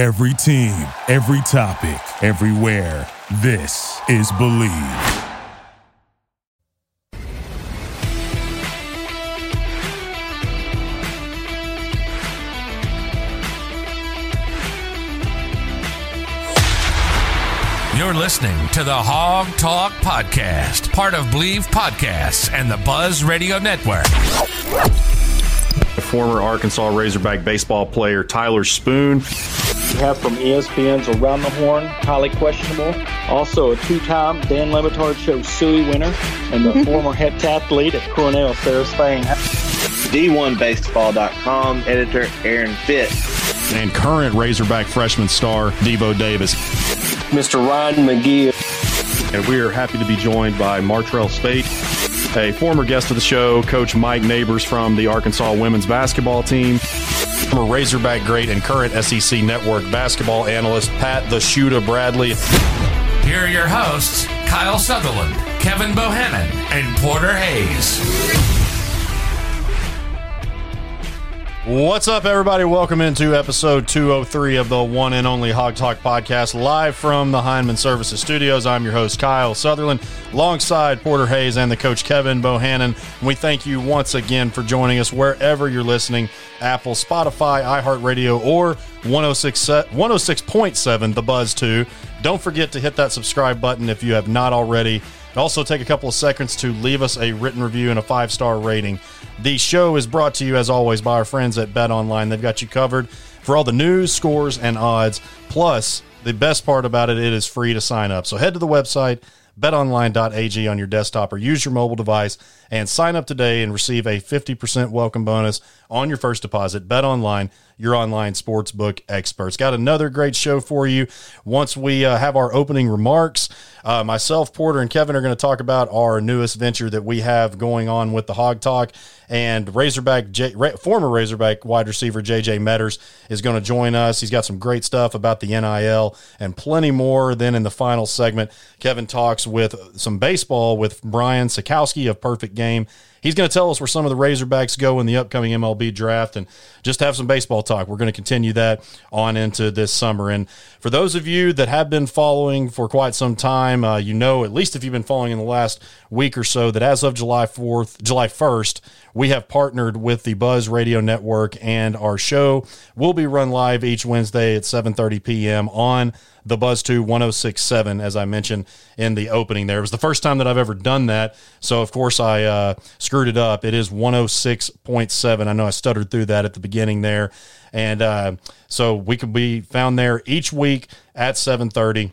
Every team, every topic, everywhere. This is Believe. You're listening to the Hog Talk Podcast, part of Believe Podcasts and the Buzz Radio Network. Former Arkansas Razorback baseball player Tyler Spoon. We have from ESPN's Around the Horn, highly questionable. Also a two-time Dan Le Batard Show Suey winner and the former heptathlete at Cornell, Sarah Spain. D1Baseball.com editor Aaron Fitt. And current Razorback freshman star Devo Davis. Mr. Ryan McGee. And we are happy to be joined by Martrell Spaight, a former guest of the show, Coach Mike Neighbors from the Arkansas women's basketball team, former Razorback great and current SEC Network basketball analyst Pat the Shooter Bradley. Here are your hosts, Kyle Sutherland, Kevin Bohannon, and Porter Hayes. What's up, everybody? Welcome into episode 203 of the one and only Hog Talk podcast, live from the Heineman Services Studios. I'm your host, Kyle Sutherland, alongside Porter Hayes and the coach, Kevin Bohannon. We thank you once again for joining us wherever you're listening Apple, Spotify, iHeartRadio, or 106, 106.7 The Buzz 2. Don't forget to hit that subscribe button if you have not already. Also, take a couple of seconds to leave us a written review and a five star rating. The show is brought to you, as always, by our friends at Bet Online. They've got you covered for all the news, scores, and odds. Plus, the best part about it, it is free to sign up. So head to the website, betonline.ag on your desktop or use your mobile device and sign up today and receive a 50% welcome bonus on your first deposit. Bet Online, your online sportsbook experts. Got another great show for you. Once we uh, have our opening remarks, uh, myself, Porter, and Kevin are going to talk about our newest venture that we have going on with the Hog Talk. And Razorback, J, former Razorback wide receiver JJ Meadors is going to join us. He's got some great stuff about the NIL and plenty more. Then in the final segment, Kevin talks with some baseball with Brian Sakowski of Perfect Game he's going to tell us where some of the Razorbacks go in the upcoming MLB draft and just have some baseball talk. We're going to continue that on into this summer. And for those of you that have been following for quite some time, uh, you know, at least if you've been following in the last week or so, that as of July 4th, July 1st, we have partnered with the Buzz Radio Network and our show will be run live each Wednesday at 7:30 p.m. on the Buzz 2 1067, as I mentioned in the opening there. It was the first time that I've ever done that. So, of course, I uh, screwed it up. It is 106.7. I know I stuttered through that at the beginning there. And uh, so we can be found there each week at 730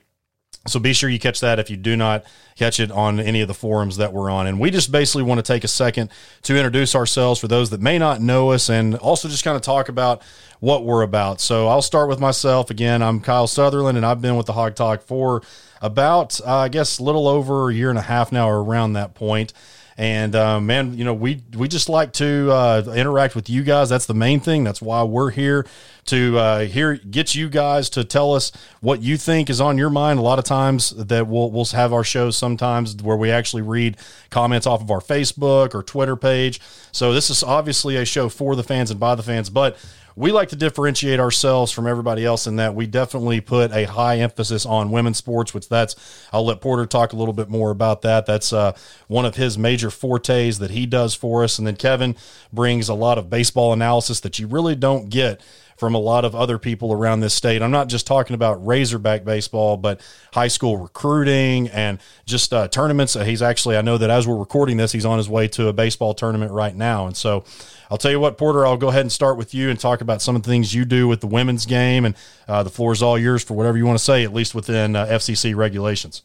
so be sure you catch that if you do not catch it on any of the forums that we're on. And we just basically want to take a second to introduce ourselves for those that may not know us and also just kind of talk about what we're about. So I'll start with myself. Again, I'm Kyle Sutherland and I've been with the Hog Talk for about, uh, I guess, a little over a year and a half now or around that point. And uh, man, you know, we we just like to uh, interact with you guys. That's the main thing. That's why we're here to uh, hear get you guys to tell us what you think is on your mind. A lot of times that we'll we'll have our shows sometimes where we actually read comments off of our Facebook or Twitter page. So this is obviously a show for the fans and by the fans, but we like to differentiate ourselves from everybody else in that we definitely put a high emphasis on women's sports, which that's, I'll let Porter talk a little bit more about that. That's uh, one of his major fortes that he does for us. And then Kevin brings a lot of baseball analysis that you really don't get from a lot of other people around this state. I'm not just talking about Razorback baseball, but high school recruiting and just uh, tournaments. He's actually, I know that as we're recording this, he's on his way to a baseball tournament right now. And so I'll tell you what, Porter, I'll go ahead and start with you and talk about some of the things you do with the women's game. And uh, the floor is all yours for whatever you want to say, at least within uh, FCC regulations.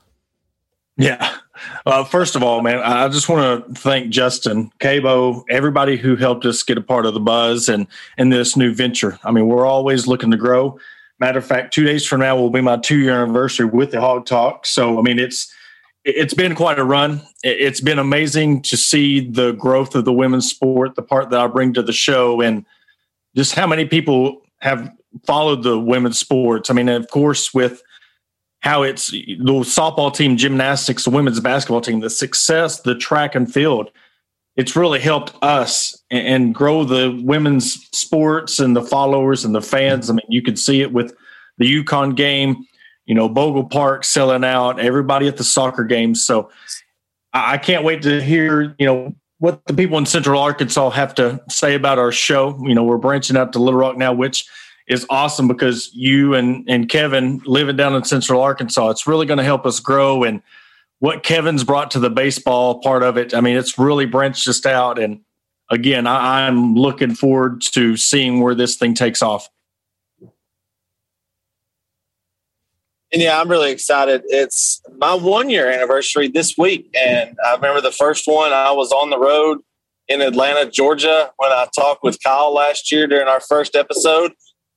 Yeah. Uh, first of all, man, I just want to thank Justin, KBo, everybody who helped us get a part of the buzz and in this new venture. I mean, we're always looking to grow. Matter of fact, two days from now will be my two year anniversary with the Hog Talk. So, I mean, it's it's been quite a run. It's been amazing to see the growth of the women's sport, the part that I bring to the show, and just how many people have followed the women's sports. I mean, of course, with how it's the softball team, gymnastics, the women's basketball team, the success, the track and field. It's really helped us and grow the women's sports and the followers and the fans. I mean, you could see it with the UConn game, you know, Bogle Park selling out, everybody at the soccer games. So I can't wait to hear, you know, what the people in Central Arkansas have to say about our show. You know, we're branching out to Little Rock now, which is awesome because you and, and Kevin living down in Central Arkansas, it's really going to help us grow. And what Kevin's brought to the baseball part of it, I mean, it's really branched us out. And again, I, I'm looking forward to seeing where this thing takes off. And yeah, I'm really excited. It's my one year anniversary this week. And I remember the first one, I was on the road in Atlanta, Georgia, when I talked with Kyle last year during our first episode.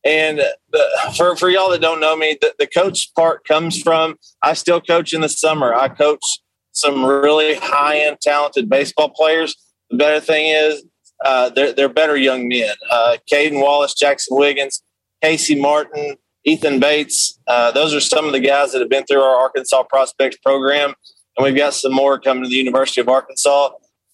And the, for, for y'all that don't know me, the, the coach part comes from I still coach in the summer. I coach some really high end, talented baseball players. The better thing is, uh, they're, they're better young men. Uh, Caden Wallace, Jackson Wiggins, Casey Martin, Ethan Bates. Uh, those are some of the guys that have been through our Arkansas Prospects program, and we've got some more coming to the University of Arkansas.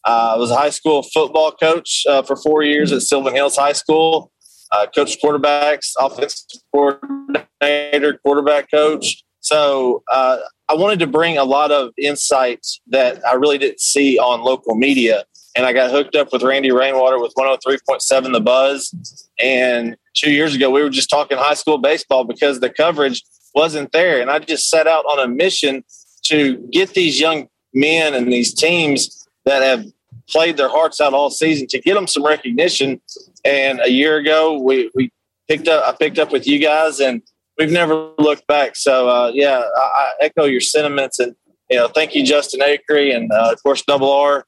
Uh, I was a high school football coach uh, for four years at Sylvan Hills High School. Uh, coached quarterbacks, offensive coordinator, quarterback coach. So uh, I wanted to bring a lot of insights that I really didn't see on local media and I got hooked up with Randy Rainwater with 103.7 The Buzz. And two years ago, we were just talking high school baseball because the coverage wasn't there. And I just set out on a mission to get these young men and these teams that have played their hearts out all season to get them some recognition. And a year ago, we, we picked up, I picked up with you guys and we've never looked back. So, uh, yeah, I, I, echo your sentiments and, you know, thank you, Justin Acree, and uh, of course, Double R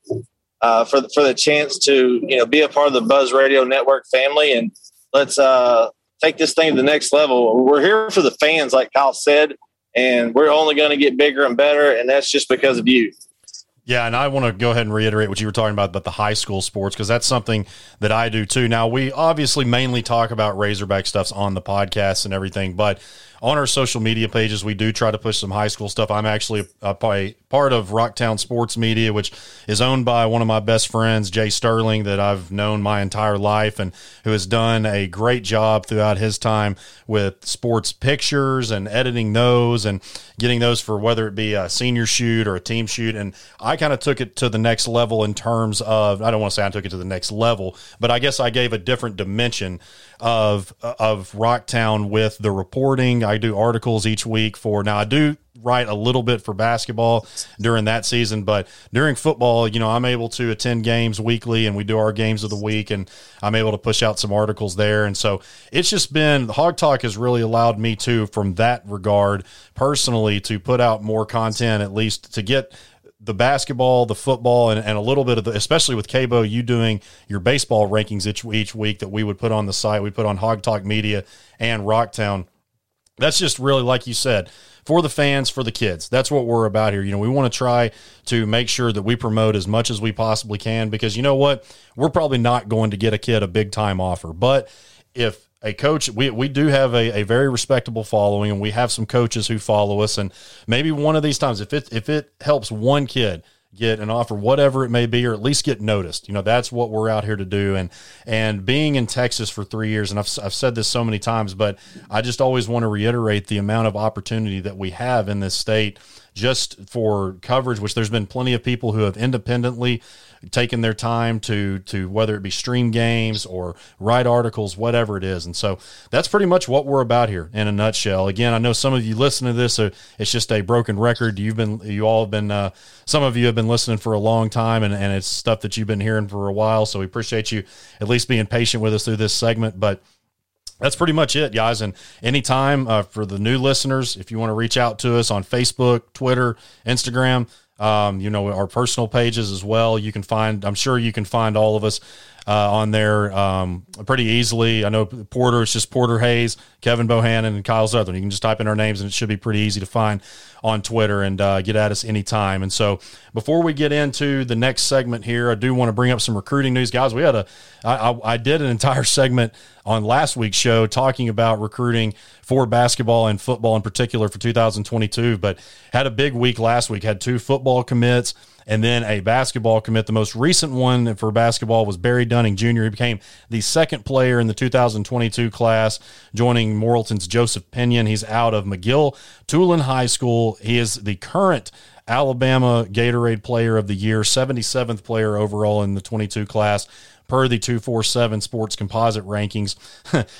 uh, for for the chance to you know be a part of the Buzz Radio Network family, and let's uh, take this thing to the next level. We're here for the fans, like Kyle said, and we're only going to get bigger and better, and that's just because of you. Yeah, and I want to go ahead and reiterate what you were talking about about the high school sports because that's something that I do too. Now we obviously mainly talk about Razorback stuffs on the podcast and everything, but on our social media pages, we do try to push some high school stuff. I'm actually a, part of Rocktown Sports Media, which is owned by one of my best friends, Jay Sterling, that I've known my entire life and who has done a great job throughout his time with sports pictures and editing those and getting those for whether it be a senior shoot or a team shoot. And I kind of took it to the next level in terms of, I don't want to say I took it to the next level, but I guess I gave a different dimension of of Rocktown with the reporting. I do articles each week for now. I do write a little bit for basketball during that season, but during football, you know, I'm able to attend games weekly and we do our games of the week and I'm able to push out some articles there. And so it's just been Hog Talk has really allowed me to, from that regard, personally, to put out more content, at least to get the basketball, the football, and, and a little bit of the, especially with KBo, you doing your baseball rankings each, each week that we would put on the site. We put on Hog Talk Media and Rocktown. That's just really, like you said, for the fans, for the kids. That's what we're about here. You know, we want to try to make sure that we promote as much as we possibly can because you know what? We're probably not going to get a kid a big time offer. But if a coach we, we do have a, a very respectable following and we have some coaches who follow us and maybe one of these times if it if it helps one kid get an offer whatever it may be or at least get noticed you know that's what we're out here to do and and being in texas for three years and i've, I've said this so many times but i just always want to reiterate the amount of opportunity that we have in this state just for coverage which there's been plenty of people who have independently taken their time to to whether it be stream games or write articles, whatever it is. And so that's pretty much what we're about here in a nutshell. Again, I know some of you listen to this, so it's just a broken record. You've been you all have been uh, some of you have been listening for a long time, and, and it's stuff that you've been hearing for a while. So we appreciate you at least being patient with us through this segment, but that's pretty much it, guys. And anytime uh, for the new listeners, if you want to reach out to us on Facebook, Twitter, Instagram, um, you know, our personal pages as well. You can find, I'm sure you can find all of us uh, on there um, pretty easily. I know Porter, it's just Porter Hayes, Kevin Bohannon, and Kyle Southern. You can just type in our names and it should be pretty easy to find on Twitter and uh, get at us anytime. And so before we get into the next segment here, I do want to bring up some recruiting news. Guys, we had a, I, I, I did an entire segment on last week's show talking about recruiting for basketball and football in particular for 2022, but had a big week last week, had two football commits and then a basketball commit. The most recent one for basketball was Barry Dunning Jr. He became the second player in the 2022 class, joining Morrilton's Joseph Pinion. He's out of McGill Toolen High School. He is the current Alabama Gatorade Player of the Year, 77th player overall in the 22 class per the 247 sports composite rankings.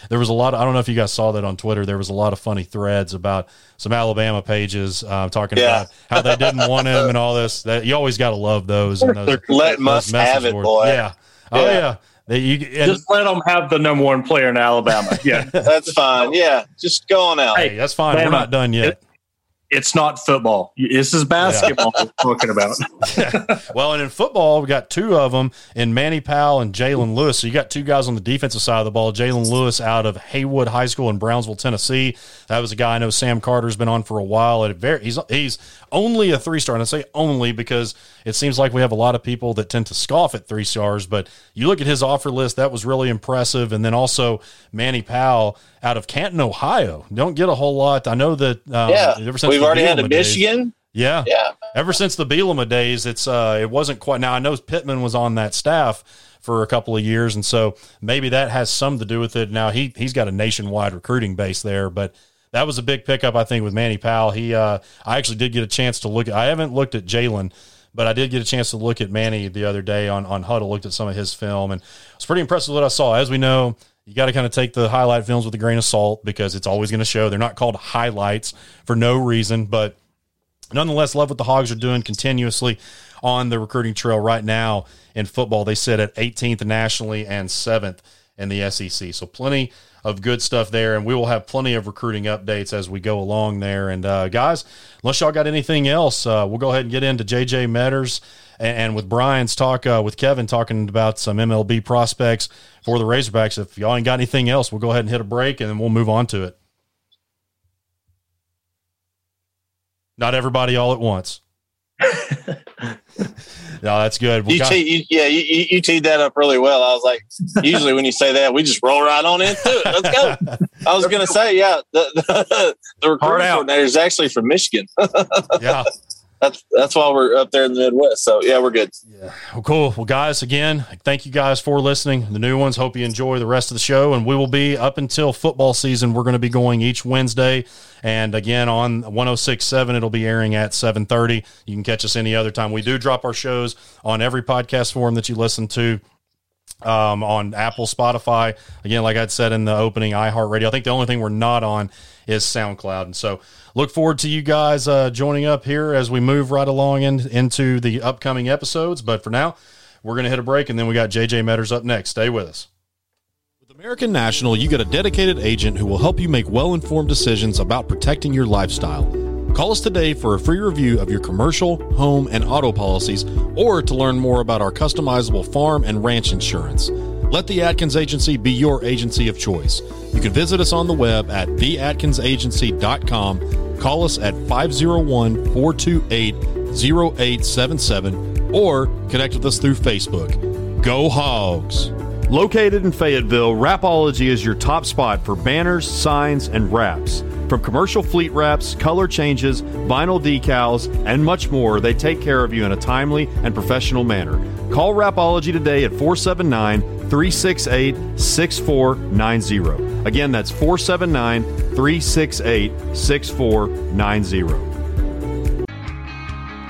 there was a lot of, I don't know if you guys saw that on Twitter. There was a lot of funny threads about some Alabama pages uh, talking yeah. about how they didn't want him and all this. That You always got to love those. And those They're letting us have it, boy. Yeah. Oh, yeah. They, you, just let them have the number one player in Alabama. Yeah, that's fine. Yeah, just go on out. Hey, that's fine. We're not done yet. It, it's not football. This is basketball yeah. we're talking about. well, and in football, we got two of them in Manny Powell and Jalen Lewis. So you got two guys on the defensive side of the ball. Jalen Lewis out of Haywood High School in Brownsville, Tennessee. That was a guy I know Sam Carter's been on for a while. At very, he's he's only a three star, and I say only because it seems like we have a lot of people that tend to scoff at three stars. But you look at his offer list; that was really impressive. And then also Manny Powell out of Canton, Ohio. Don't get a whole lot. I know that. Um, yeah, we've already Bielema had a Michigan. Days, yeah, yeah. Ever since the Bielema days, it's uh, it wasn't quite. Now I know Pittman was on that staff for a couple of years, and so maybe that has some to do with it. Now he he's got a nationwide recruiting base there, but that was a big pickup I think with Manny Powell. He uh, I actually did get a chance to look. at I haven't looked at Jalen. But I did get a chance to look at Manny the other day on, on Hudl, looked at some of his film, and I was pretty impressed with what I saw. As we know, you got to kind of take the highlight films with a grain of salt because it's always going to show. They're not called highlights for no reason, but nonetheless, love what the Hogs are doing continuously on the recruiting trail right now in football. They sit at 18th nationally and 7th in the SEC. So plenty of good stuff there, and we will have plenty of recruiting updates as we go along there. And uh, guys, unless y'all got anything else, uh, we'll go ahead and get into JJ Meadors and, and with Brian's talk uh, with Kevin talking about some MLB prospects for the Razorbacks. If y'all ain't got anything else, we'll go ahead and hit a break, and then we'll move on to it. Not everybody all at once. no, that's good. You got- you, yeah, you, you, teed that up really well. I was like, usually when you say that, we just roll right on into it. Let's go. I was going to say, yeah, the, the, the recruiting coordinator is actually from Michigan. yeah that's that's why we're up there in the Midwest. So yeah, we're good. Yeah. Well, cool. Well, guys, again, thank you guys for listening. The new ones. Hope you enjoy the rest of the show, and we will be up until football season. We're going to be going each Wednesday, and again on 106.7, it'll be airing at 7:30. You can catch us any other time. We do drop our shows on every podcast forum that you listen to um, on Apple, Spotify. Again, like I said in the opening, iHeartRadio. I think the only thing we're not on is SoundCloud. And so look forward to you guys uh, joining up here as we move right along in, into the upcoming episodes. But for now, we're going to hit a break and then we got JJ Meadors up next. Stay with us. With American National, you get a dedicated agent who will help you make well informed decisions about protecting your lifestyle. Call us today for a free review of your commercial, home, and auto policies, or to learn more about our customizable farm and ranch insurance. Let the Atkins Agency be your agency of choice. You can visit us on the web at theatkinsagency.com, call us at 501 428 0877, or connect with us through Facebook. Go Hogs! Located in Fayetteville, Rapology is your top spot for banners, signs, and wraps. From commercial fleet wraps, color changes, vinyl decals, and much more, they take care of you in a timely and professional manner. Call Rapology today at 479 368 6490. Again, that's 479 368 6490.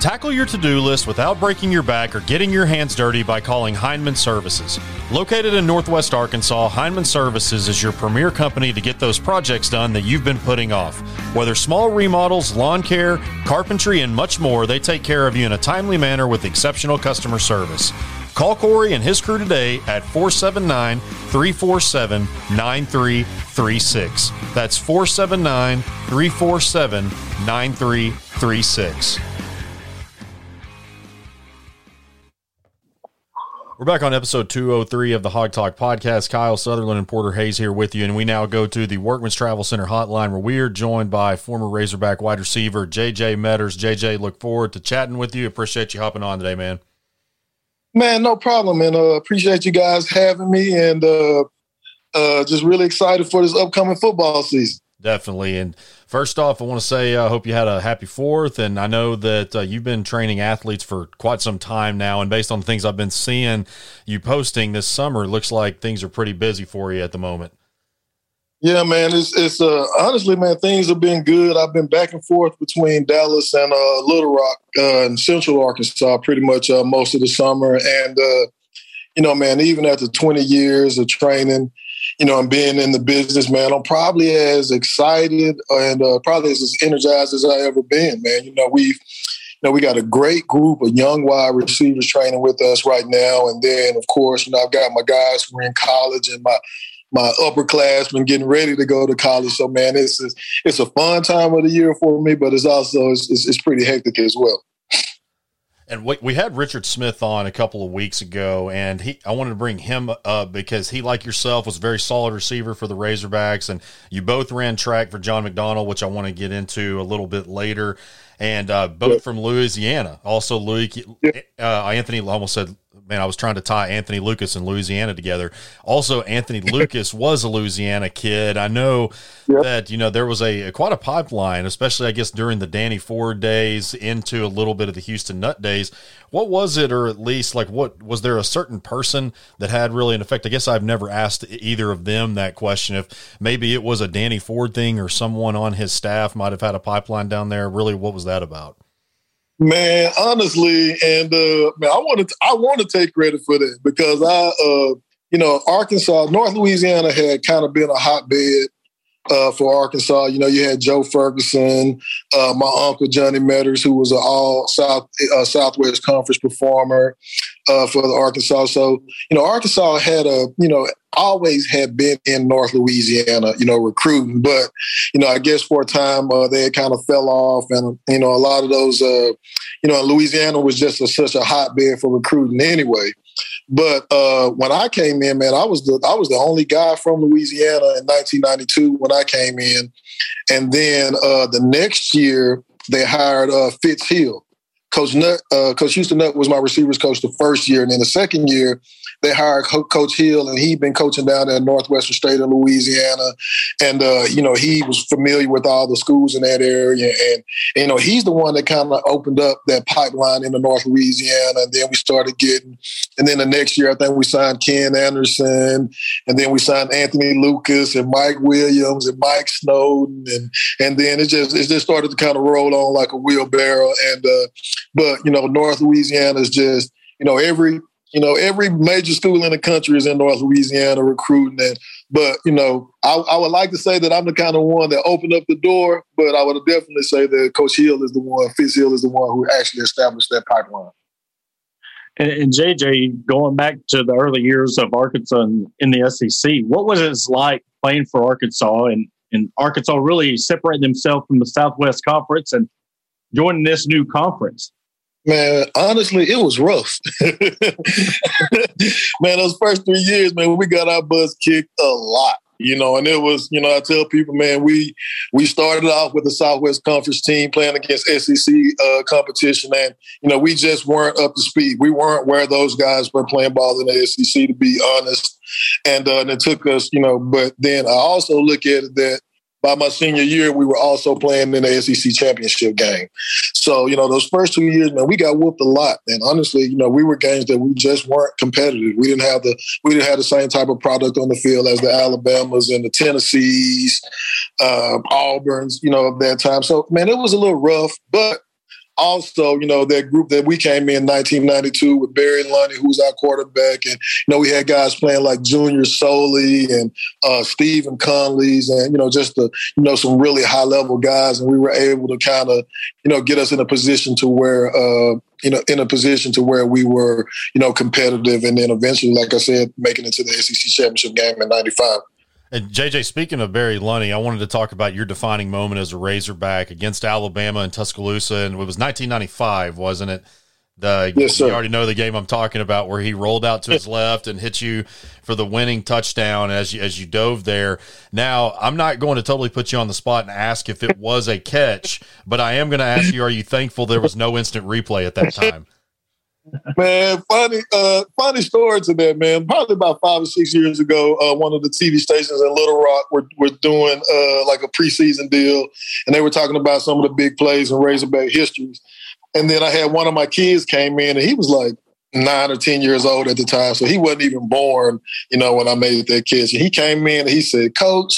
Tackle your to do list without breaking your back or getting your hands dirty by calling Heinman Services. Located in Northwest Arkansas, Heinman Services is your premier company to get those projects done that you've been putting off. Whether small remodels, lawn care, carpentry, and much more, they take care of you in a timely manner with exceptional customer service. Call Corey and his crew today at 479 347 9336. That's 479 347 9336. We're back on episode 203 of the Hog Talk podcast. Kyle Sutherland and Porter Hayes here with you. And we now go to the Workman's Travel Center hotline where we are joined by former Razorback wide receiver JJ Meadors. JJ, look forward to chatting with you. Appreciate you hopping on today, man. Man, no problem. And uh, appreciate you guys having me and uh, uh, just really excited for this upcoming football season. Definitely. And first off, I want to say I uh, hope you had a happy fourth. And I know that uh, you've been training athletes for quite some time now. And based on the things I've been seeing you posting this summer, it looks like things are pretty busy for you at the moment. Yeah, man. It's it's uh, honestly, man. Things have been good. I've been back and forth between Dallas and uh, Little Rock uh, and Central Arkansas pretty much uh, most of the summer. And you know, man, even after 20 years of training, you know, and being in the business, man, I'm probably as excited and uh, probably as energized as I ever been, man. You know, we've you know, we got a great group of young wide receivers training with us right now. And then, of course, you know, I've got my guys who are in college and my my upperclassmen getting ready to go to college. So, man, it's it's a fun time of the year for me, but it's also it's, it's, it's pretty hectic as well. And we, we had Richard Smith on a couple of weeks ago, and he I wanted to bring him up because he, like yourself, was a very solid receiver for the Razorbacks, and you both ran track for John McDonnell, which I want to get into a little bit later, and uh, both yep. from Louisiana. Also, Louis uh, Anthony almost said man, I was trying to tie Anthony Lucas and Louisiana together. Also, Anthony Lucas was a Louisiana kid. I know yep. that you know there was a, a, quite a pipeline, especially I guess during the Danny Ford days into a little bit of the Houston Nutt days. What was it, or at least like what was there a certain person that had really an effect? I guess I've never asked either of them that question. If maybe it was a Danny Ford thing, or someone on his staff might have had a pipeline down there. Really, what was that about? Man, honestly, and uh, man, I want to I want to take credit for that because I, uh, you know, Arkansas, North Louisiana had kind of been a hotbed uh, for Arkansas. You know, you had Joe Ferguson, uh, my uncle Johnny Meadors, who was an all South uh, Southwest Conference performer uh, for the Arkansas. So, you know, Arkansas had a, you know, always had been in North Louisiana, you know, recruiting. But, you know, I guess for a time uh, they kind of fell off. And, you know, a lot of those, uh, you know, Louisiana was just a, such a hotbed for recruiting anyway. But uh, when I came in, man, I was the I was the only guy from Louisiana in 1992 when I came in, and then uh, the next year they hired uh, Fitz Hill. Coach Nutt, uh, Coach Houston Nutt was my receivers coach the first year, and then the second year they hired Coach Hill, and he'd been coaching down in Northwestern State of Louisiana, and uh, you know he was familiar with all the schools in that area, and you know he's the one that kind of opened up that pipeline into North Louisiana, and then we started getting, and then the next year I think we signed Ken Anderson, and then we signed Anthony Lucas and Mike Williams and Mike Snowden, and and then it just it just started to kind of roll on like a wheelbarrow, and uh, but you know North Louisiana is just you know every you know, every major school in the country is in North Louisiana recruiting. And, but, you know, I, I, would like to say that I'm the kind of one that opened up the door, but I would definitely say that Coach Hill is the one, Fitz Hill is the one who actually established that pipeline. And, and JJ, going back to the early years of Arkansas in, in the SEC, what was it like playing for Arkansas and, and Arkansas really separating themselves from the Southwest Conference and joining this new conference? Man, honestly, it was rough. man, those first three years, man, we got our butts kicked a lot. You know, and it was, you know, I tell people, man, we we started off with the Southwest Conference team playing against SEC uh, competition, and you know, we just weren't up to speed. We weren't where those guys were playing ball in the SEC, to be honest. And, uh, and it took us, you know, but then I also look at it that by my senior year, we were also playing in the SEC championship game. So, you know, those first two years, man, we got whooped a lot. And honestly, you know, we were games that we just weren't competitive. We didn't have the we didn't have the same type of product on the field as the Alabamas and the Tennessees, uh, Auburns, you know, of that time. So, man, it was a little rough, but also, you know, that group that we came in 1992 with Barry Lunney, who was our quarterback, and you know, we had guys playing like Junior Soley and uh, Stephen Conley's, and you know, just the you know some really high level guys, and we were able to kind of you know get us in a position to where uh, you know in a position to where we were you know competitive, and then eventually, like I said, making it to the SEC championship game in '95. And JJ, speaking of Barry Lunney, I wanted to talk about your defining moment as a Razorback against Alabama and Tuscaloosa, and it was 1995, wasn't it? The yes, sir. you already know the game I'm talking about, where he rolled out to his left and hit you for the winning touchdown as you as you dove there. Now, I'm not going to totally put you on the spot and ask if it was a catch, but I am going to ask you: Are you thankful there was no instant replay at that time? Man, funny, uh, funny story to that, man. Probably about five or six years ago, uh, one of the TV stations in Little Rock were, were doing uh, like a preseason deal, and they were talking about some of the big plays and Razorback histories. And then I had one of my kids came in, and he was like nine or ten years old at the time, so he wasn't even born, you know, when I made that catch. And he came in and he said, "Coach."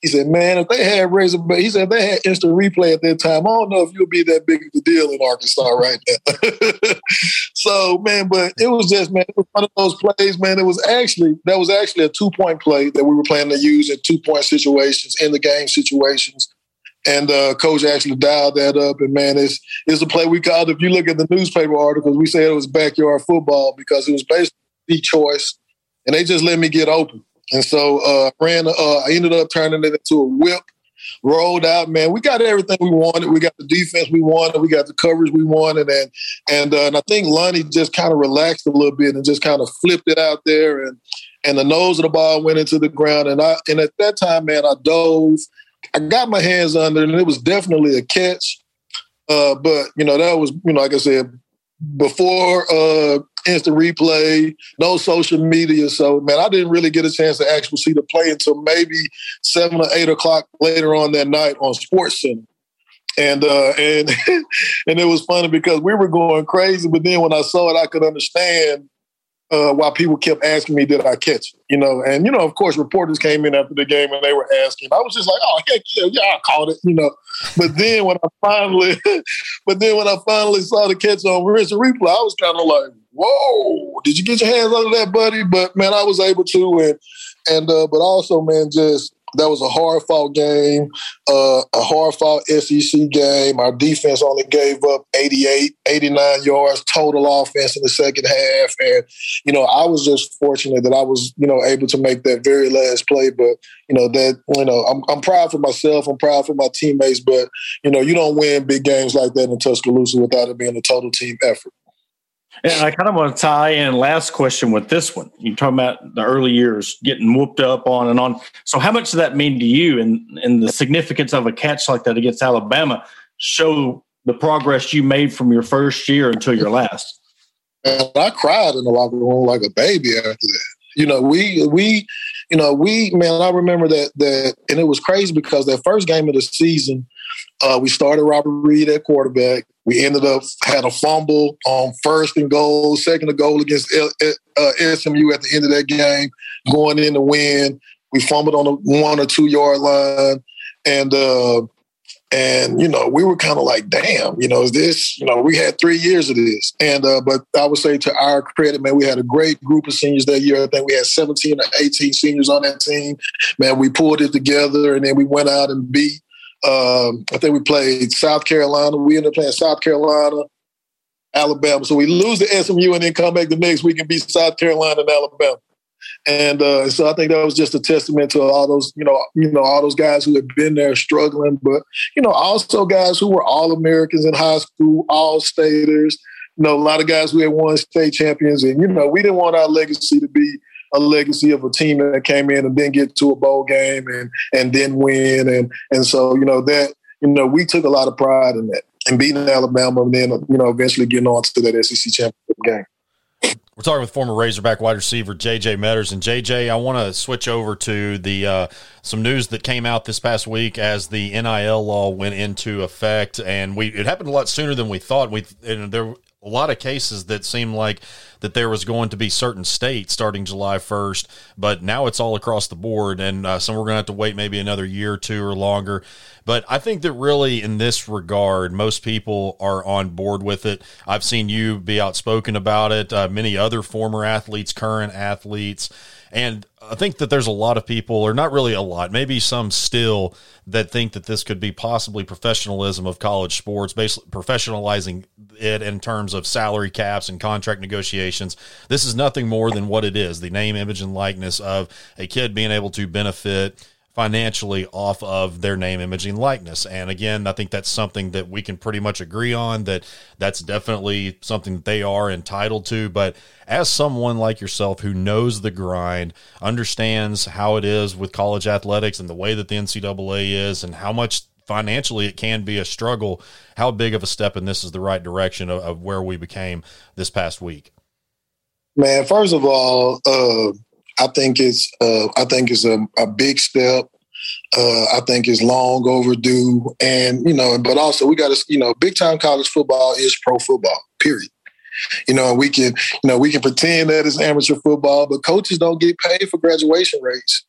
He said, "Man, if they had Razorback, he said they had instant replay at that time. I don't know if you'll be that big of a deal in Arkansas right now." so, man, but it was just man, it was one of those plays, man. It was actually that was actually a two point play that we were planning to use in two point situations in the game situations. And uh, coach actually dialed that up, and man, it's it's a play we called. If you look at the newspaper articles, we said it was backyard football because it was basically the choice, and they just let me get open. And so uh, ran. Uh, I ended up turning it into a whip. Rolled out, man. We got everything we wanted. We got the defense we wanted. We got the coverage we wanted, and and uh, and I think Lunney just kind of relaxed a little bit and just kind of flipped it out there, and and the nose of the ball went into the ground. And I and at that time, man, I dove. I got my hands under, and it was definitely a catch. Uh, but you know that was you know like I said before uh, instant replay, no social media. So, man, I didn't really get a chance to actually see the play until maybe seven or eight o'clock later on that night on Sports Center. And uh, and and it was funny because we were going crazy, but then when I saw it, I could understand uh, why people kept asking me, "Did I catch it?" You know, and you know, of course, reporters came in after the game and they were asking. I was just like, "Oh heck yeah, yeah, I caught it," you know. But then when I finally, but then when I finally saw the catch on wrist replay, I was kind of like, "Whoa, did you get your hands under that, buddy?" But man, I was able to, and and uh, but also, man, just that was a hard fought game, uh, a hard fought SEC game. Our defense only gave up 88, 89 yards total offense in the second half. And, you know, I was just fortunate that I was, you know, able to make that very last play. But, you know, that, you know, I'm, I'm proud for myself. I'm proud for my teammates. But, you know, you don't win big games like that in Tuscaloosa without it being a total team effort. And I kind of want to tie in last question with this one. You're talking about the early years getting whooped up on and on. So, how much does that mean to you and, and the significance of a catch like that against Alabama show the progress you made from your first year until your last? And I cried in the locker room like a baby after that. You know, we we you know, we man, I remember that that and it was crazy because that first game of the season, uh, we started Robert Reed at quarterback. We ended up had a fumble on first and goal, second and goal against L- uh, SMU at the end of that game, going in to win. We fumbled on the one or two yard line, and uh, and you know we were kind of like, damn, you know, is this? You know, we had three years of this, and uh, but I would say to our credit, man, we had a great group of seniors that year. I think we had 17 or 18 seniors on that team. Man, we pulled it together, and then we went out and beat um, I think we played South Carolina. We ended up playing South Carolina, Alabama. So we lose to SMU and then come back the next week and beat South Carolina and Alabama. And uh, so I think that was just a testament to all those, you know, you know, all those guys who had been there struggling, but you know, also guys who were all Americans in high school, all staters. You know, a lot of guys who had won state champions, and you know, we didn't want our legacy to be a legacy of a team that came in and didn't get to a bowl game and and then win and and so you know that you know we took a lot of pride in that and beating Alabama and then you know eventually getting on to that SEC championship game. We're talking with former Razorback wide receiver JJ Meadors and JJ. I want to switch over to the uh, some news that came out this past week as the NIL law went into effect, and we it happened a lot sooner than we thought. We and there a lot of cases that seemed like that there was going to be certain states starting July 1st, but now it's all across the board, and uh, some we're going to have to wait maybe another year or two or longer. But I think that really, in this regard, most people are on board with it. I've seen you be outspoken about it. Uh, many other former athletes, current athletes. And I think that there's a lot of people, or not really a lot, maybe some still, that think that this could be possibly professionalism of college sports, basically professionalizing it in terms of salary caps and contract negotiations. This is nothing more than what it is the name, image, and likeness of a kid being able to benefit financially off of their name, image, and likeness. And again, I think that's something that we can pretty much agree on that that's definitely something that they are entitled to. But as someone like yourself who knows the grind, understands how it is with college athletics and the way that the NCAA is and how much financially it can be a struggle. How big of a step in this is the right direction of, of where we became this past week? Man, first of all, uh, I think it's uh, I think it's a, a big step. Uh, I think it's long overdue, and you know, but also we got to, you know, big time college football is pro football. Period. You know, we can, you know, we can pretend that it's amateur football, but coaches don't get paid for graduation rates.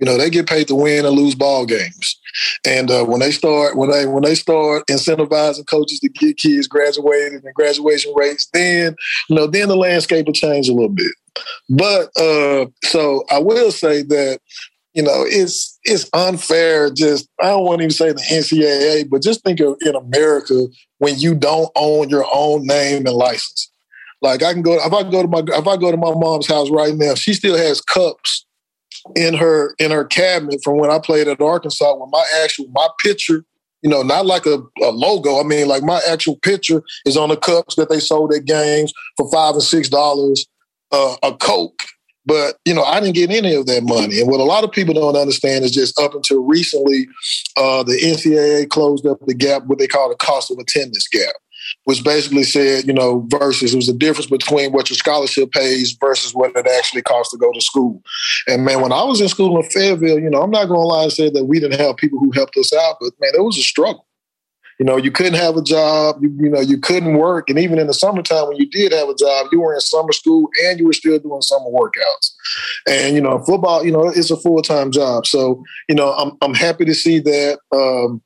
You know, they get paid to win and lose ball games. And uh, when they start, when they when they start incentivizing coaches to get kids graduated and graduation rates, then you know, then the landscape will change a little bit. But uh, so I will say that you know it's it's unfair. Just I don't want to even say the NCAA, but just think of in America when you don't own your own name and license. Like I can go if I go to my if I go to my mom's house right now, she still has cups in her in her cabinet from when I played at Arkansas with my actual my picture, you know, not like a, a, logo. I mean, like my actual picture is on the cups that they sold at games for five and six dollars a Coke. But you know, I didn't get any of that money. And what a lot of people don't understand is just up until recently, uh, the NCAA closed up the gap, what they call the cost of attendance gap which basically said, you know, versus it was the difference between what your scholarship pays versus what it actually costs to go to school. And man, when I was in school in Fayetteville, you know, I'm not to lie and say that we didn't have people who helped us out, but man, it was a struggle. You know, you couldn't have a job, you, you know, you couldn't work. And even in the summertime, when you did have a job, you were in summer school and you were still doing summer workouts. And, you know, football, you know, it's a full time job. So, you know, I'm, I'm happy to see that. Um,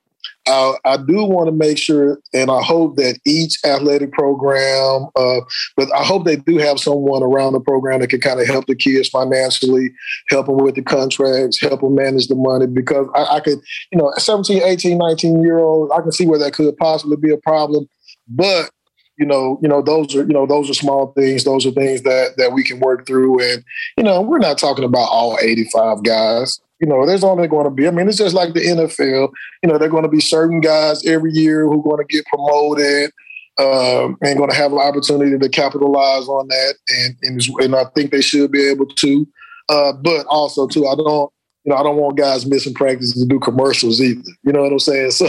I, I do want to make sure, and I hope that each athletic program, uh, but I hope they do have someone around the program that can kind of help the kids financially, help them with the contracts, help them manage the money. Because I, I could, you know, 17, 18, 19 year old, I can see where that could possibly be a problem. But you know, you know, those are, you know, those are small things. Those are things that that we can work through. And, you know, we're not talking about all 85 guys. You know, there's only going to be, I mean, it's just like the NFL. You know, they're going to be certain guys every year who are going to get promoted um, and going to have an opportunity to capitalize on that. And, and, and I think they should be able to. Uh, but also, too, I don't, you know, I don't want guys missing practice to do commercials either. You know what I'm saying?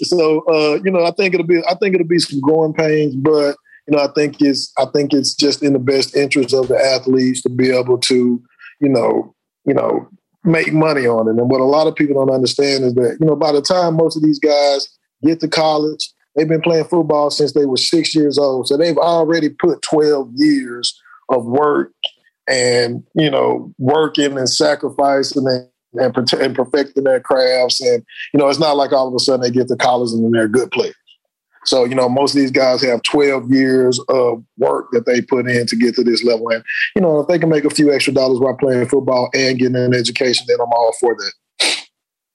So, so uh, you know, I think it'll be, I think it'll be some growing pains, but you know, I think it's, I think it's just in the best interest of the athletes to be able to, you know, you know, make money on it. And what a lot of people don't understand is that, you know, by the time most of these guys get to college, they've been playing football since they were six years old. So they've already put 12 years of work and, you know, working and sacrificing and, and, and perfecting their crafts. And, you know, it's not like all of a sudden they get to college and they're good players. So, you know, most of these guys have 12 years of work that they put in to get to this level. And, you know, if they can make a few extra dollars while playing football and getting an education, then I'm all for that.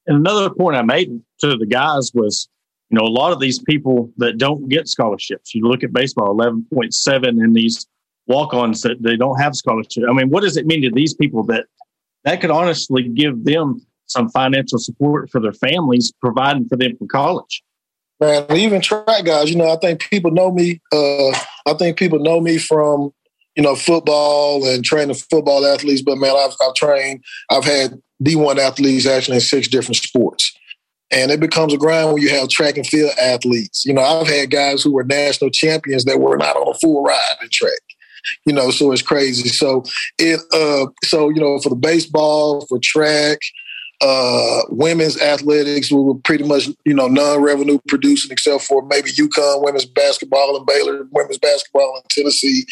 And another point I made to the guys was, you know, a lot of these people that don't get scholarships, you look at baseball, 11.7 and these walk-ons that they don't have scholarships. I mean, what does it mean to these people that that could honestly give them some financial support for their families, providing for them for college? Man. Even track guys, you know, I think people know me. Uh, I think people know me from you know football and training football athletes. But man, I've, I've trained. I've had D one athletes actually in six different sports. And it becomes a grind when you have track and field athletes. You know, I've had guys who were national champions that were not on a full ride in track you know so it's crazy so it uh so you know for the baseball for track uh, women's athletics we were pretty much you know non-revenue producing except for maybe UConn women's basketball and Baylor women's basketball in Tennessee.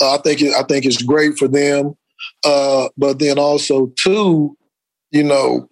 Uh, I think it, I think it's great for them, uh, but then also too, you know,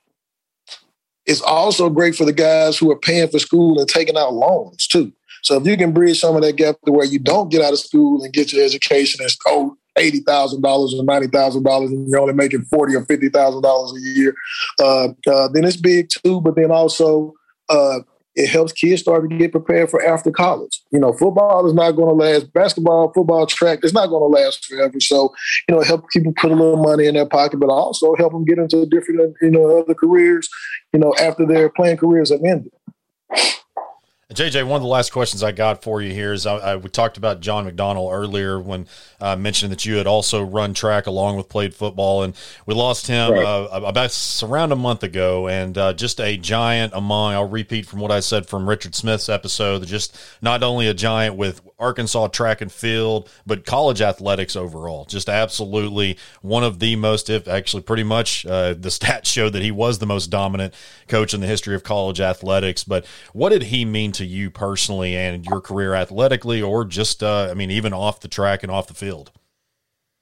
it's also great for the guys who are paying for school and taking out loans too. So if you can bridge some of that gap to where you don't get out of school and get your education and oh, eighty thousand dollars or ninety thousand dollars, and you're only making forty or fifty thousand dollars a year, uh, uh, then it's big too. But then also, uh, it helps kids start to get prepared for after college. You know, football is not going to last. Basketball, football, track, it's not going to last forever. So, you know, help people put a little money in their pocket, but also help them get into different, you know, other careers. You know, after their playing careers have ended. JJ, one of the last questions I got for you here is I, I we talked about John McDonnell earlier when uh, mentioning that you had also run track along with played football, and we lost him right. uh, about around a month ago, and uh, just a giant among. I'll repeat from what I said from Richard Smith's episode. Just not only a giant with Arkansas track and field, but college athletics overall. Just absolutely one of the most, if actually pretty much, uh, the stats showed that he was the most dominant coach in the history of college athletics. But what did he mean? To you personally and your career athletically, or just, uh, I mean, even off the track and off the field?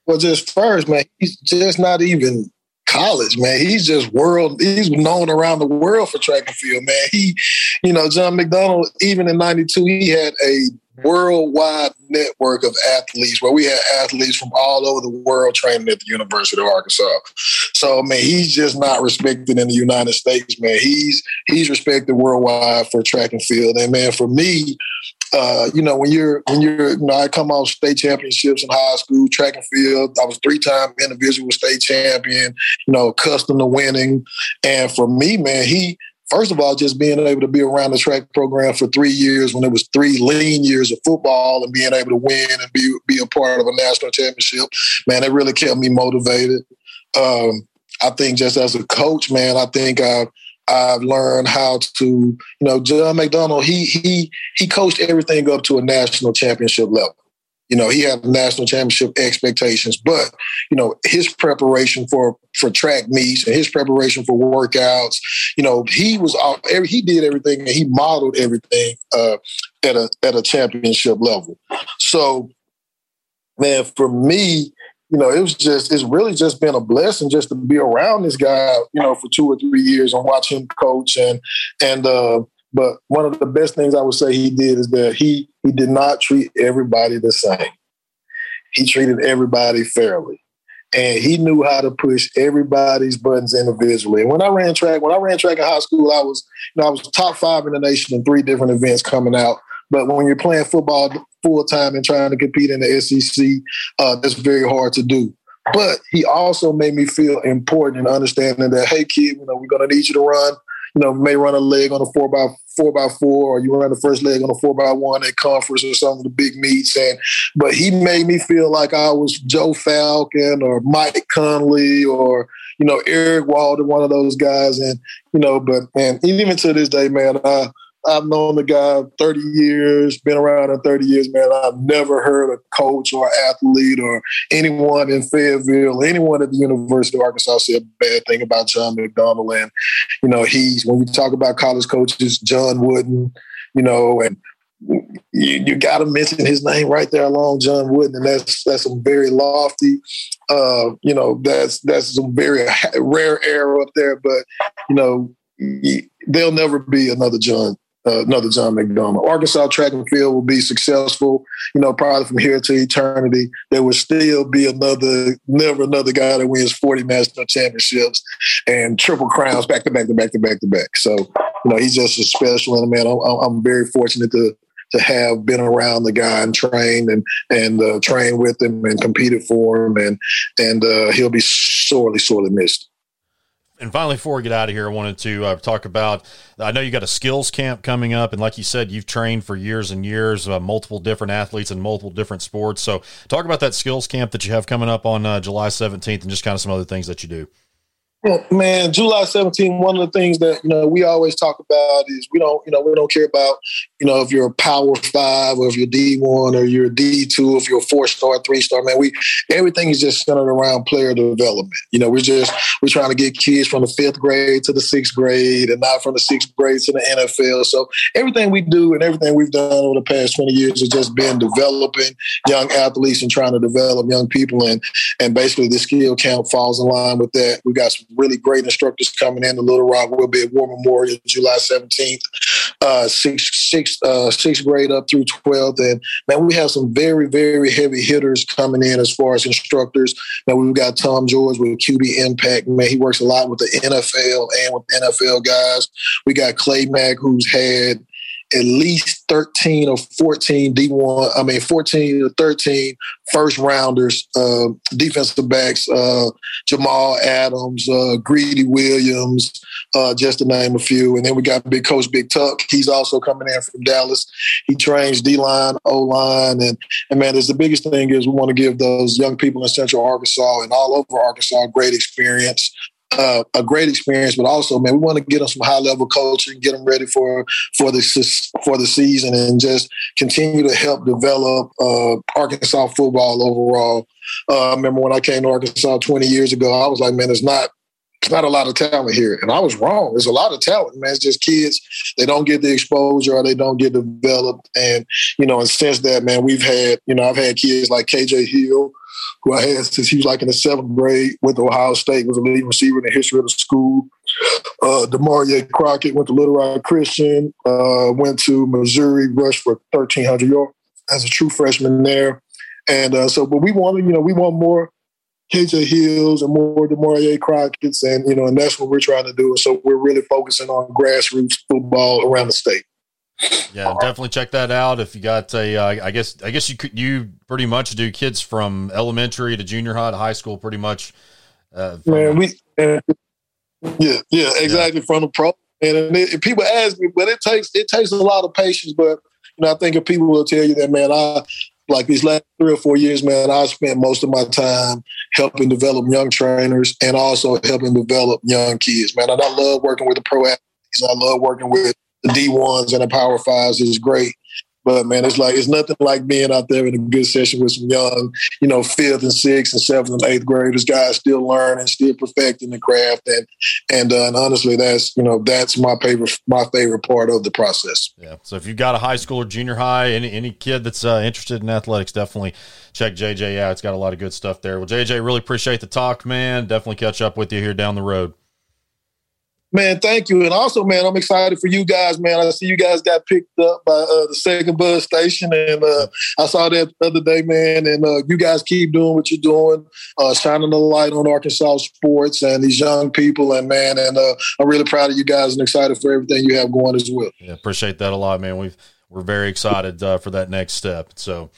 Well, just first, man, he's just not even college, man. He's just world. He's known around the world for track and field, man. He, you know, John McDonnell. even in '92, he had a worldwide network of athletes where we had athletes from all over the world training at the University of Arkansas. So man, he's just not respected in the United States, man. He's he's respected worldwide for track and field. And man, for me, uh, you know, when you're when you're, you know, I come off state championships in high school, track and field. I was three time individual state champion. You know, accustomed to winning. And for me, man, he first of all, just being able to be around the track program for three years when it was three lean years of football and being able to win and be be a part of a national championship, man, it really kept me motivated. Um, I think just as a coach, man, I think I've I've learned how to, you know, John McDonnell, he he he coached everything up to a national championship level. You know, he had national championship expectations, but you know his preparation for for track meets and his preparation for workouts. You know, he was all, he did everything and he modeled everything uh, at a at a championship level. So, man, for me, you know, it was just it's really just been a blessing just to be around this guy. You know, for two or three years and watch him coach and and. uh but one of the best things I would say he did is that he he did not treat everybody the same. He treated everybody fairly. And he knew how to push everybody's buttons individually. And when I ran track, when I ran track in high school, I was, you know, I was top five in the nation in three different events coming out. But when you're playing football full time and trying to compete in the SEC, uh, that's very hard to do. But he also made me feel important in understanding that, hey, kid, you know, we're going to need you to run you know, may run a leg on a four by four by four, or you run the first leg on a four by one at conference or some of the big meets. And but he made me feel like I was Joe Falcon or Mike Conley or you know Erick Walder, one of those guys. And you know, but and even to this day, man, I I've known the guy 30 years, been around in 30 years, man. I've never heard a coach or athlete or anyone in Fayetteville, anyone at the University of Arkansas say a bad thing about John McDonnell. And, you know, he's, when you talk about college coaches, John Wooden, you know, and you, you got to mention his name right there along John Wooden. And that's, that's some very lofty, uh, you know, that's, that's some very rare air up there, but, you know, there'll never be another John uh, another John McDonnell. Arkansas track and field will be successful, you know, probably from here to eternity. There will still be another, never another guy that wins 40 national championships and triple crowns back to back to back to back to back. So, you know, he's just a special and man. I'm, I'm very fortunate to to have been around the guy and trained and and uh, trained with him and competed for him and and uh, he'll be sorely sorely missed. And finally, before we get out of here, I wanted to uh, talk about. I know you got a skills camp coming up, and like you said, you've trained for years and years, uh, multiple different athletes in multiple different sports. So, talk about that skills camp that you have coming up on uh, July 17th, and just kind of some other things that you do. Man, July 17, one of the things that, you know, we always talk about is we don't, you know, we don't care about, you know, if you're a power five or if you're D1 or you're D2, if you're a four star, three star, man, we, everything is just centered around player development. You know, we're just, we're trying to get kids from the fifth grade to the sixth grade and not from the sixth grade to the NFL. So everything we do and everything we've done over the past 20 years has just been developing young athletes and trying to develop young people. And, and basically the skill count falls in line with that. We got some really great instructors coming in. The Little Rock will be at War Memorial July 17th, uh, sixth, sixth, uh, sixth grade up through 12th. And man, we have some very, very heavy hitters coming in as far as instructors. Man, we've got Tom George with QB Impact. Man, he works a lot with the NFL and with NFL guys. We got Clay Mack, who's had at least 13 or 14 D1, I mean, 14 or 13 first rounders, uh, defensive backs, uh, Jamal Adams, uh, Greedy Williams, uh, just to name a few. And then we got big coach Big Tuck. He's also coming in from Dallas. He trains D line, O line. And, and man, it's the biggest thing is we want to give those young people in Central Arkansas and all over Arkansas great experience uh, a great experience, but also, man, we want to get them some high level coaching, get them ready for for the for the season, and just continue to help develop uh, Arkansas football overall. Uh, I remember when I came to Arkansas 20 years ago, I was like, man, it's not it's not a lot of talent here, and I was wrong. There's a lot of talent, man. It's just kids they don't get the exposure or they don't get developed, and you know, and since that, man, we've had you know I've had kids like KJ Hill who I had since he was like in the seventh grade, went to Ohio State, was a leading receiver in the history of the school. Uh, Damarea Crockett went to Little Rock Christian, uh, went to Missouri, rushed for 1,300 yards as a true freshman there. And uh, so, but we want, you know, we want more KJ Hills and more Damarea Crockett's, and you know, and that's what we're trying to do. And so, we're really focusing on grassroots football around the state. Yeah, definitely check that out. If you got a, uh, I guess, I guess you could, you pretty much do kids from elementary to junior high to high school, pretty much. Uh, Man, we, uh, yeah, yeah, exactly yeah. from the pro. And, and people ask me, but it takes it takes a lot of patience. But you know, I think if people will tell you that, man, I like these last three or four years, man, I spent most of my time helping develop young trainers and also helping develop young kids, man. And I love working with the pro athletes. I love working with the D ones and the Power Fives is great. But man, it's like it's nothing like being out there in a good session with some young, you know, fifth and sixth and seventh and eighth graders, guys still learning, still perfecting the craft, and and, uh, and honestly, that's you know that's my favorite my favorite part of the process. Yeah. So if you've got a high school or junior high, any any kid that's uh, interested in athletics, definitely check JJ out. It's got a lot of good stuff there. Well, JJ, really appreciate the talk, man. Definitely catch up with you here down the road. Man, thank you. And also, man, I'm excited for you guys, man. I see you guys got picked up by uh, the second buzz station. And uh, I saw that the other day, man. And uh, you guys keep doing what you're doing, uh, shining the light on Arkansas sports and these young people. And, man, and uh, I'm really proud of you guys and excited for everything you have going as well. Yeah, appreciate that a lot, man. We've, we're very excited uh, for that next step. So,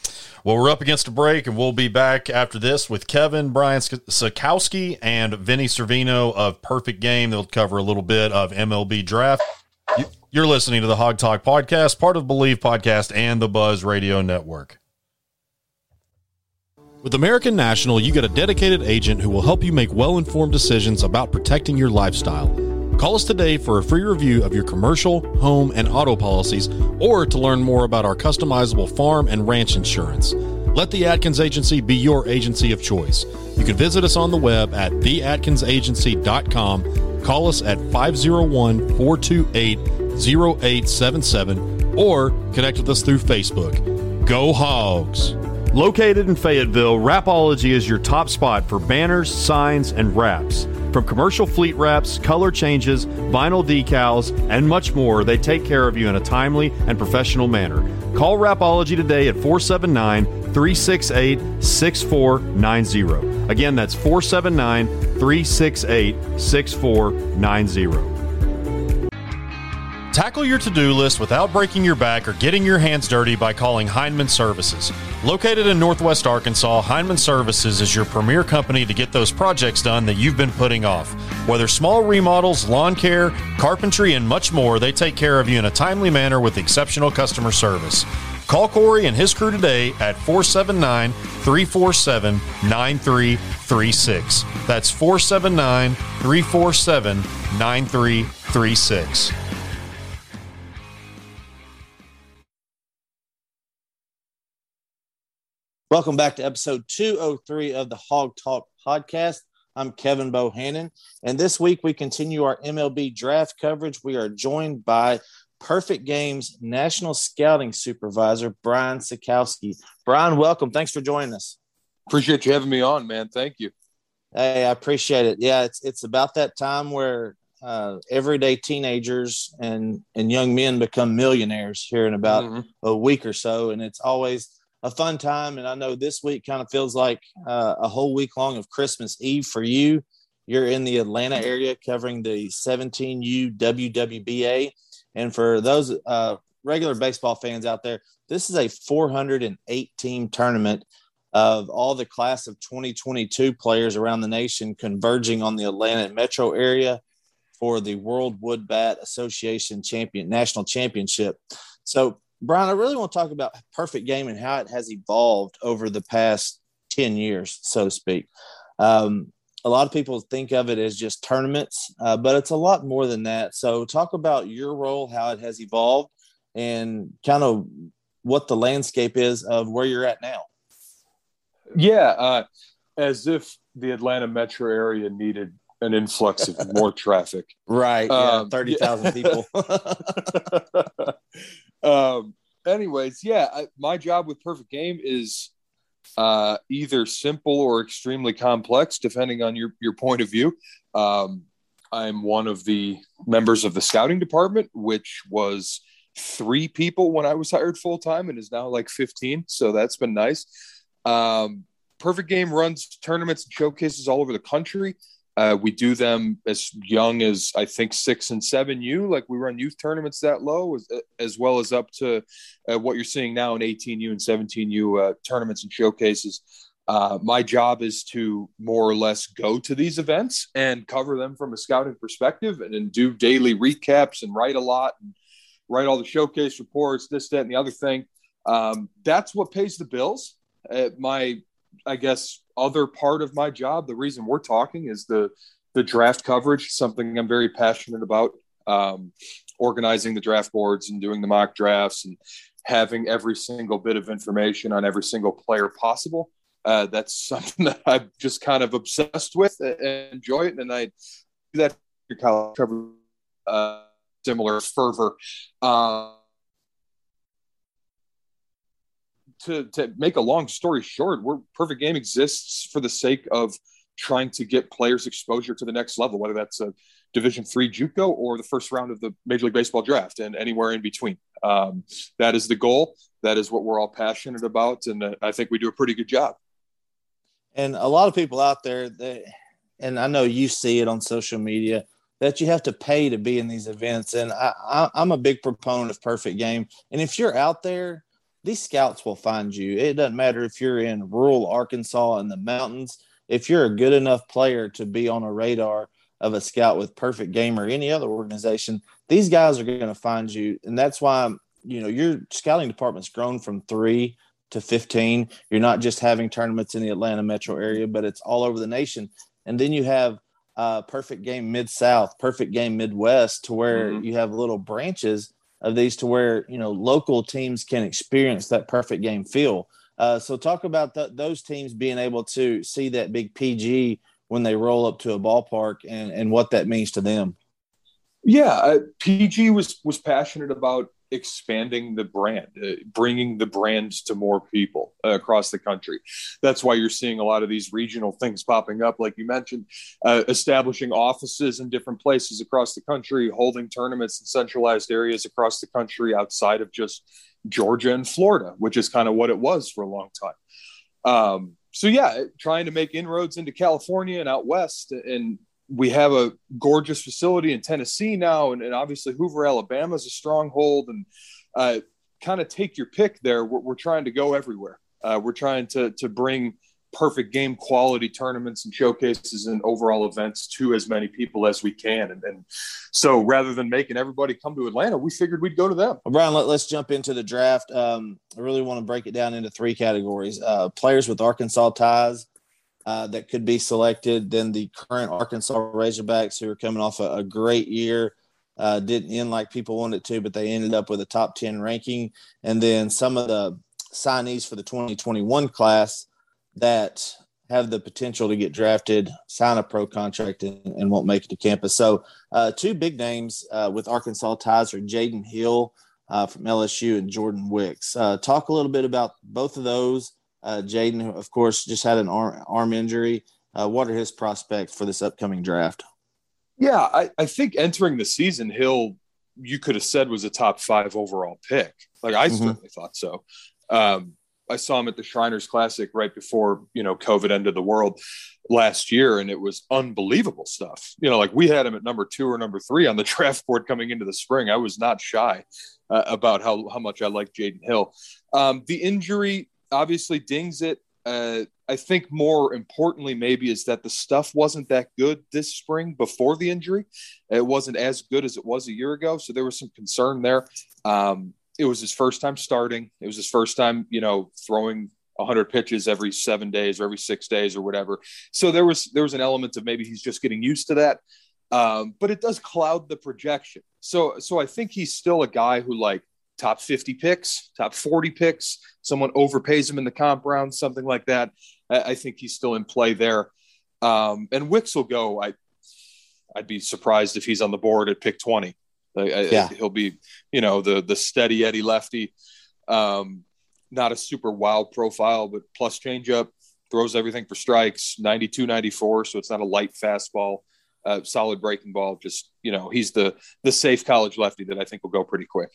well, we're up against a break, and we'll be back after this with Kevin, Brian Sakowski, and Vinny Servino of Perfect Game. They'll cover a little bit of MLB draft. You're listening to the Hawg Talk podcast, part of Believe Podcast and the Buzz Radio Network. With American National, you get a dedicated agent who will help you make well informed decisions about protecting your lifestyle. Call us today for a free review of your commercial, home, and auto policies, or to learn more about our customizable farm and ranch insurance. Let the Atkins Agency be your agency of choice. You can visit us on the web at theatkinsagency.com, call us at 501 428 0877, or connect with us through Facebook. Go Hogs! Located in Fayetteville, Wrapology is your top spot for banners, signs, and wraps. From commercial fleet wraps, color changes, vinyl decals, and much more, they take care of you in a timely and professional manner. Call Wrapology today at 479 368 6490. Again, that's 479 368 6490. Tackle your to do list without breaking your back or getting your hands dirty by calling Heinman Services. Located in Northwest Arkansas, Heinman Services is your premier company to get those projects done that you've been putting off. Whether small remodels, lawn care, carpentry, and much more, they take care of you in a timely manner with exceptional customer service. Call Corey and his crew today at 479 347 9336. That's 479 347 9336. Welcome back to episode 203 of the Hawg Talk podcast. I'm Kevin Bohannon, and this week we continue our MLB draft coverage. We are joined by Perfect Games National Scouting Supervisor Brian Sakowski. Brian, welcome. Thanks for joining us. Appreciate you having me on, man. Thank you. Hey, I appreciate it. Yeah, it's it's about that time where uh, everyday teenagers and and young men become millionaires here in about mm-hmm. a week or so, and it's always a fun time. And I know this week kind of feels like uh, a whole week long of Christmas Eve for you. You're in the Atlanta area covering the 17U WWBA. And for those uh, regular baseball fans out there, this is a 408 team tournament of all the class of 2022 players around the nation converging on the Atlanta metro area for the World Wood Bat Association Champion National Championship. So, Brian, I really want to talk about perfect game and how it has evolved over the past 10 years, so to speak. Um, a lot of people think of it as just tournaments, uh, but it's a lot more than that. So, talk about your role, how it has evolved, and kind of what the landscape is of where you're at now. Yeah, uh, as if the Atlanta metro area needed an influx of more traffic. Right. Yeah, um, 30,000 people. um, anyways, yeah, I, my job with Perfect Game is uh, either simple or extremely complex, depending on your, your point of view. Um, I'm one of the members of the scouting department, which was three people when I was hired full time and is now like 15. So that's been nice. Um, Perfect Game runs tournaments and showcases all over the country. Uh, we do them as young as I think six and seven U. Like we run youth tournaments that low, as, as well as up to uh, what you're seeing now in 18U and 17U uh, tournaments and showcases. Uh, my job is to more or less go to these events and cover them from a scouting perspective, and then do daily recaps and write a lot and write all the showcase reports, this, that, and the other thing. Um, that's what pays the bills. Uh, my I guess other part of my job, the reason we're talking is the the draft coverage, something I'm very passionate about. Um, organizing the draft boards and doing the mock drafts and having every single bit of information on every single player possible. Uh, that's something that I'm just kind of obsessed with and enjoy it. And I do that college coverage, uh, similar fervor. Uh, to, to make a long story short, we're perfect game exists for the sake of trying to get players exposure to the next level, whether that's a Division three JUCO or the first round of the Major League Baseball draft and anywhere in between. Um, that is the goal. That is what we're all passionate about, and uh, I think we do a pretty good job. And a lot of people out there, they, and I know you see it on social media that you have to pay to be in these events. And I, I, I'm a big proponent of perfect game. And if you're out there these scouts will find you. It doesn't matter if you're in rural Arkansas in the mountains. If you're a good enough player to be on a radar of a scout with Perfect Game or any other organization, these guys are going to find you. And that's why, you know, your scouting department's grown from three to 15. You're not just having tournaments in the Atlanta metro area, but it's all over the nation. And then you have uh, Perfect Game Mid South, Perfect Game Midwest, to where mm-hmm. you have little branches of these to where you know local teams can experience that perfect game feel. Uh, so talk about th- those teams being able to see that big PG when they roll up to a ballpark and, and what that means to them. Yeah, uh, PG was was passionate about expanding the brand, uh, bringing the brand to more people uh, across the country. That's why you're seeing a lot of these regional things popping up, like you mentioned, uh, establishing offices in different places across the country, holding tournaments in centralized areas across the country outside of just Georgia and Florida, which is kind of what it was for a long time. Um, so yeah, trying to make inroads into California and out west, and we have a gorgeous facility in Tennessee now, and, and obviously Hoover, Alabama is a stronghold, and uh, kind of take your pick there. We're, we're trying to go everywhere. Uh, we're trying to to bring perfect game quality tournaments and showcases and overall events to as many people as we can. And, and so rather than making everybody come to Atlanta, we figured we'd go to them. Well, Brian, let, us jump into the draft. Um, I really want to break it down into three categories uh, players with Arkansas ties, uh, that could be selected. Then the current Arkansas Razorbacks, who are coming off a, a great year, uh, didn't end like people wanted to, but they ended up with a top 10 ranking. And then some of the signees for the 2021 class that have the potential to get drafted, sign a pro contract, and, and won't make it to campus. So, uh, two big names uh, with Arkansas ties are Jaden Hill uh, from LSU and Jordan Wicks. Uh, talk a little bit about both of those uh, Jaden, of course, just had an arm, arm injury. Uh, what are his prospects for this upcoming draft? Yeah, I, I think entering the season, Hill, you could have said was a top five overall pick. Like I mm-hmm. certainly thought so. Um, I saw him at the Shriners Classic right before you know COVID ended the world last year, and it was unbelievable stuff. You know, like we had him at number two or number three on the draft board coming into the spring. I was not shy uh, about how how much I like Jaden Hill. Um, the injury obviously dings it. Uh, I think more importantly, maybe, is that the stuff wasn't that good this spring before the injury. It wasn't as good as it was a year ago. So there was some concern there. Um, it was his first time starting. It was his first time, you know, throwing 100 pitches every seven days or every six days or whatever. So there was there was an element of maybe he's just getting used to that. Um, but it does cloud the projection. So so I think he's still a guy who like top 50 picks, top 40 picks. Someone overpays him in the comp round, something like that. I, I think he's still in play there. Um, and Wicks will go. I I'd be surprised if he's on the board at pick 20. yeah. he'll be, you know, the the steady Eddie lefty. Um, not a super wild profile, but plus changeup, throws everything for strikes, 92, 94. So it's not a light fastball, uh, solid breaking ball. Just, you know, he's the the safe college lefty that I think will go pretty quick.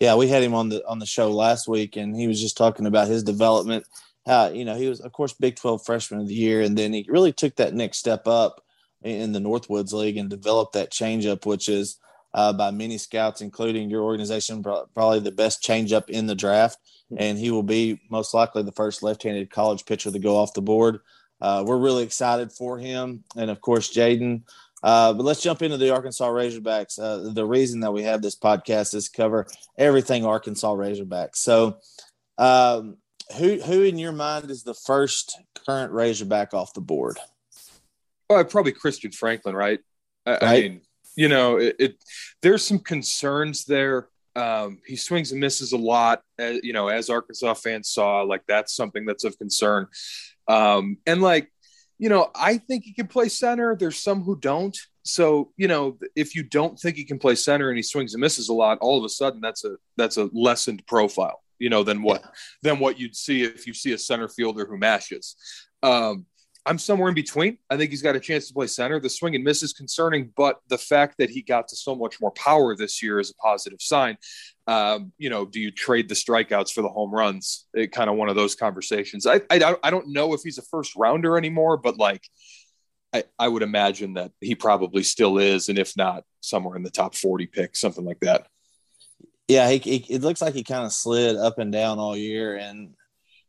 Yeah, we had him on the on the show last week, and he was just talking about his development. How you know, he was, of course, Big 12 freshman of the year, and then he really took that next step up in the Northwoods League and developed that changeup, which is uh, by many scouts, including your organization, probably the best changeup in the draft and he will be most likely the first left-handed college pitcher to go off the board. Uh, we're really excited for him, and of course, Jaden. Uh, but let's jump into the Arkansas Razorbacks. Uh, the reason that we have this podcast is cover everything Arkansas Razorbacks. So, um, who who in your mind is the first current Razorback off the board? Well, probably Christian Franklin, right? I, right. I mean, you know, it, it, there's some concerns there um, he swings and misses a lot. As, uh, you know, as Arkansas fans saw, like that's something that's of concern. Um, and like, you know, I think he can play center. There's some who don't. So, you know, if you don't think he can play center and he swings and misses a lot, all of a sudden that's a that's a lessened profile, you know, than what yeah. than what you'd see if you see a center fielder who mashes. Um, I'm somewhere in between. I think he's got a chance to play center. The swing and miss is concerning, but the fact that he got to so much more power this year is a positive sign. Um, you know, do you trade the strikeouts for the home runs? It kind of one of those conversations. I, I I don't know if he's a first rounder anymore, but like I, I would imagine that he probably still is, and if not, somewhere in the top 40 pick, something like that. Yeah, he, he, it looks like he kind of slid up and down all year, and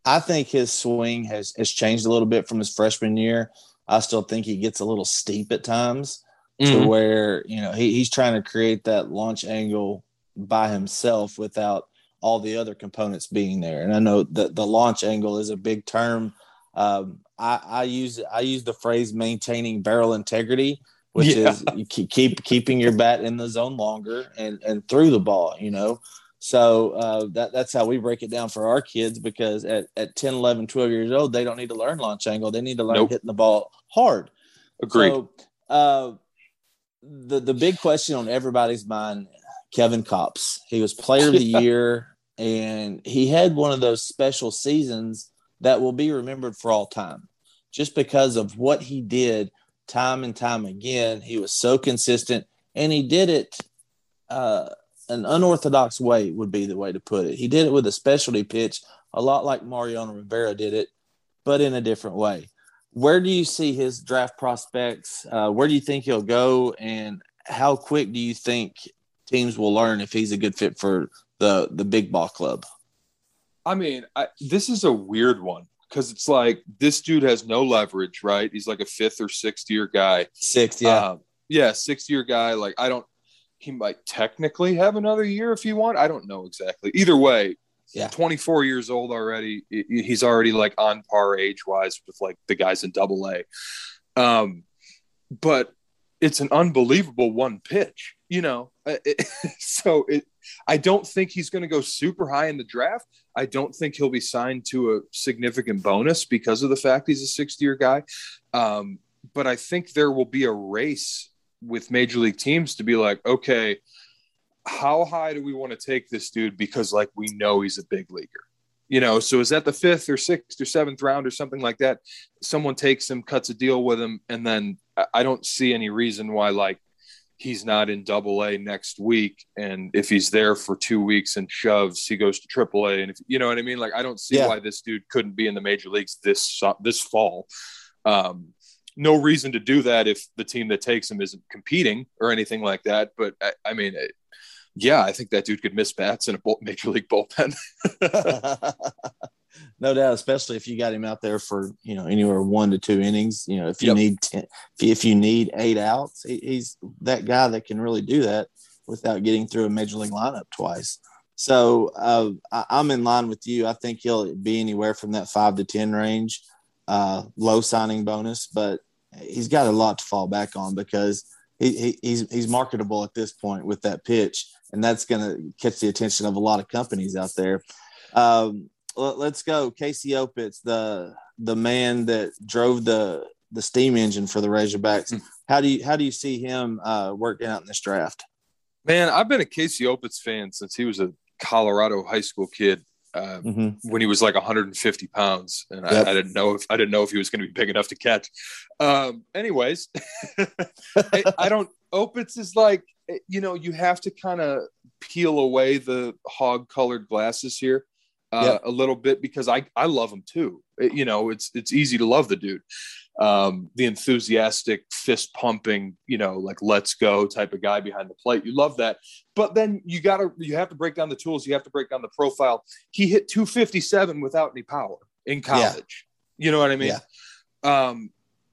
I think his swing has has changed a little bit from his freshman year. I still think he gets a little steep at times mm-hmm. to where you know he, he's trying to create that launch angle by himself without all the other components being there. And I know that the launch angle is a big term. Um, I, I use I use the phrase maintaining barrel integrity, which yeah. is you keep keeping your bat in the zone longer and and through the ball. You know, so uh, that, that's how we break it down for our kids because at, at 10, 11, 12 years old, they don't need to learn launch angle. They need to learn nope. hitting the ball hard. Agreed. So, uh, the, the big question on everybody's mind, Kevin Kopps, he was player of the year and he had one of those special seasons that will be remembered for all time just because of what he did time and time again. He was so consistent and he did it uh, an unorthodox way would be the way to put it. He did it with a specialty pitch, a lot like Mariano Rivera did it, but in a different way. Where do you see his draft prospects? Uh, where do you think he'll go, and how quick do you think teams will learn if he's a good fit for the the big ball club? I mean, I, this is a weird one because it's like this dude has no leverage, right? He's like a fifth or sixth year guy. Sixth, yeah, um, yeah, sixth year guy. Like I don't, he might technically have another year if he want. I don't know exactly. Either way, yeah, 24 years old already. He's already like on par age wise with like the guys in double A. Um, but it's an unbelievable one pitch, you know. so it, I don't think he's going to go super high in the draft. I don't think he'll be signed to a significant bonus because of the fact he's a sixth year guy. Um, but I think there will be a race with major league teams to be like, okay, how high do we want to take this dude? Because like we know he's a big leaguer, you know. So is that the fifth or sixth or seventh round or something like that? Someone takes him, cuts a deal with him, and then I don't see any reason why like he's not in double A next week. And if he's there for two weeks and shoves, he goes to triple A. And if you know what I mean, like I don't see Yeah. why this dude couldn't be in the major leagues this this fall. Um, no reason to do that if the team that takes him isn't competing or anything like that. But I, I mean, it, yeah, I think that dude could miss bats in a major league bullpen. no doubt, especially if you got him out there for you know anywhere one to two innings. You know, if you Yep. need ten, if you, if you need eight outs, he, he's that guy that can really do that without getting through a major league lineup twice. So uh, I, I'm in line with you. I think he'll be anywhere from that five to ten range, uh, low signing bonus, but he's got a lot to fall back on because he, he, he's he's marketable at this point with that pitch, and that's going to catch the attention of a lot of companies out there. Um, let, us go, Casey Opitz, the the man that drove the the steam engine for the Razorbacks. How do you how do you see him uh, working out in this draft? Man, I've been a Casey Opitz fan since he was a Colorado high school kid. Uh, Mm-hmm. when he was like 150 pounds, and Yep. I, I didn't know if I didn't know if he was going to be big enough to catch. Um, anyways, I, I don't. Opitz is like you know you have to kind of peel away the hog colored glasses here uh, Yep. a little bit because I I love him too. It- you know, it's it's easy to love the dude. Um, the enthusiastic, fist pumping, you know, like let's go type of guy behind the plate. You love that. But then you gotta you have to break down the tools, you have to break down the profile. He hit 257 without any power in college. You know what I mean? Um,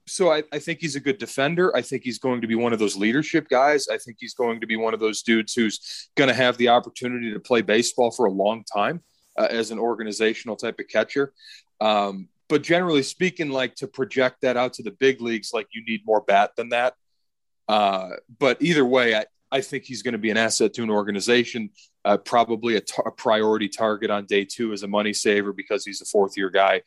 so I, I think he's a good defender. I think he's going to be one of those leadership guys. I think he's going to be one of those dudes who's going to have the opportunity to play baseball for a long time uh, as an organizational type of catcher. Um, but generally speaking, like to project that out to the big leagues, like you need more bat than that. Uh, but either way, I, I think he's going to be an asset to an organization, uh, probably a, tar- a priority target on day two as a money saver because he's a fourth year guy.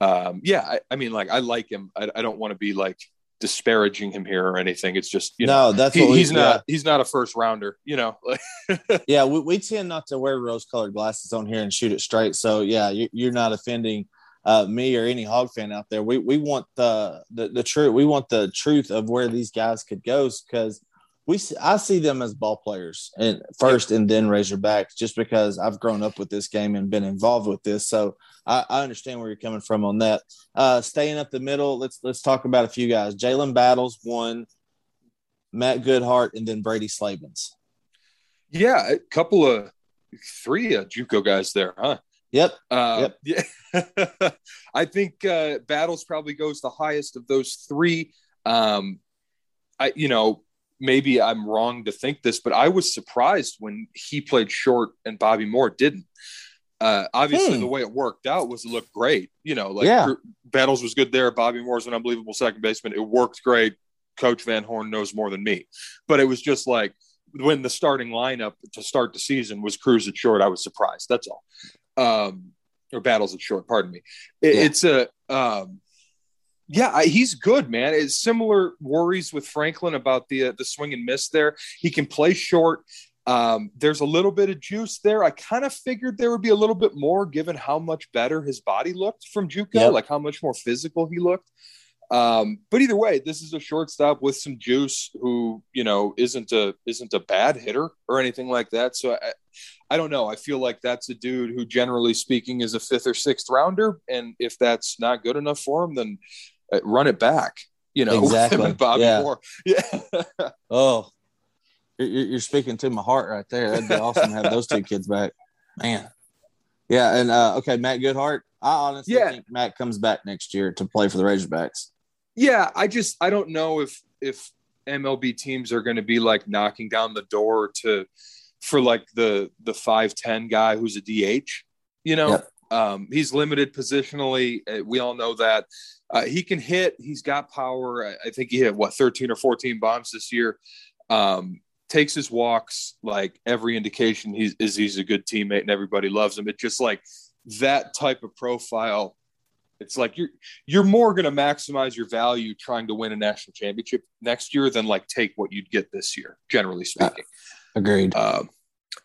Um, yeah, I, I mean, like I like him. I, I don't want to be like disparaging him here or anything. It's just you know, no, that's he- what he's not he's not a first rounder. You know, yeah, we, we tend not to wear rose colored glasses on here and shoot it straight. So yeah, you, you're not offending uh, me or any hog fan out there. We we want the the, the truth. We want the truth of where these guys could go because we I see them as ball players and first and then Razorbacks just because I've grown up with this game and been involved with this. So I, I understand where you're coming from on that. Uh, staying up the middle, let's let's talk about a few guys. Jalen Battles one, Matt Goodheart, and then Brady Slavens. yeah, a couple of three uh, JUCO guys there, huh? Yep. Uh, Yeah, I think uh, Battles probably goes the highest of those three. Um, I, you know, maybe I'm wrong to think this, but I was surprised when he played short and Bobby Moore didn't. Uh, obviously, Hmm. the way it worked out was it looked great. You know, like Yeah. Battles was good there. Bobby Moore's an unbelievable second baseman. It worked great. Coach Van Horn knows more than me, but it was just like when the starting lineup to start the season was Cruz at short. I was surprised. That's all. Um, or battles at short. Pardon me. It- Yeah. It's a um, yeah, he's good, man. It's similar worries with Franklin about the uh, the swing and miss there. He can play short. Um, there's a little bit of juice there. I kind of figured there would be a little bit more given how much better his body looked from JUCO, Yep. like how much more physical he looked. Um, but either way, this is a shortstop with some juice who, you know, isn't a isn't a bad hitter or anything like that. So I, I don't know. I feel like that's a dude who, generally speaking, is a fifth or sixth rounder. And if that's not good enough for him, then run it back. You know, Exactly. Bobby Yeah. Moore. Yeah. Oh, you're, you're you're speaking to my heart right there. That'd be awesome to have those two kids back, man. Yeah, and uh, okay, Matt Goodheart. I honestly Yeah. think Matt comes back next year to play for the Razorbacks. Yeah, I just I don't know if if MLB teams are going to be like knocking down the door to for like the the five ten guy who's a DH. You know, Yep. um, he's limited positionally. Uh, We all know that. Uh, he can hit. He's got power. I, I think he hit what thirteen or fourteen bombs this year. Um, takes his walks. Like every indication, he's is he's a good teammate and everybody loves him. It's just like that type of profile. It's like you're you're more going to maximize your value trying to win a national championship next year than like take what you'd get this year, generally speaking. Agreed. Um,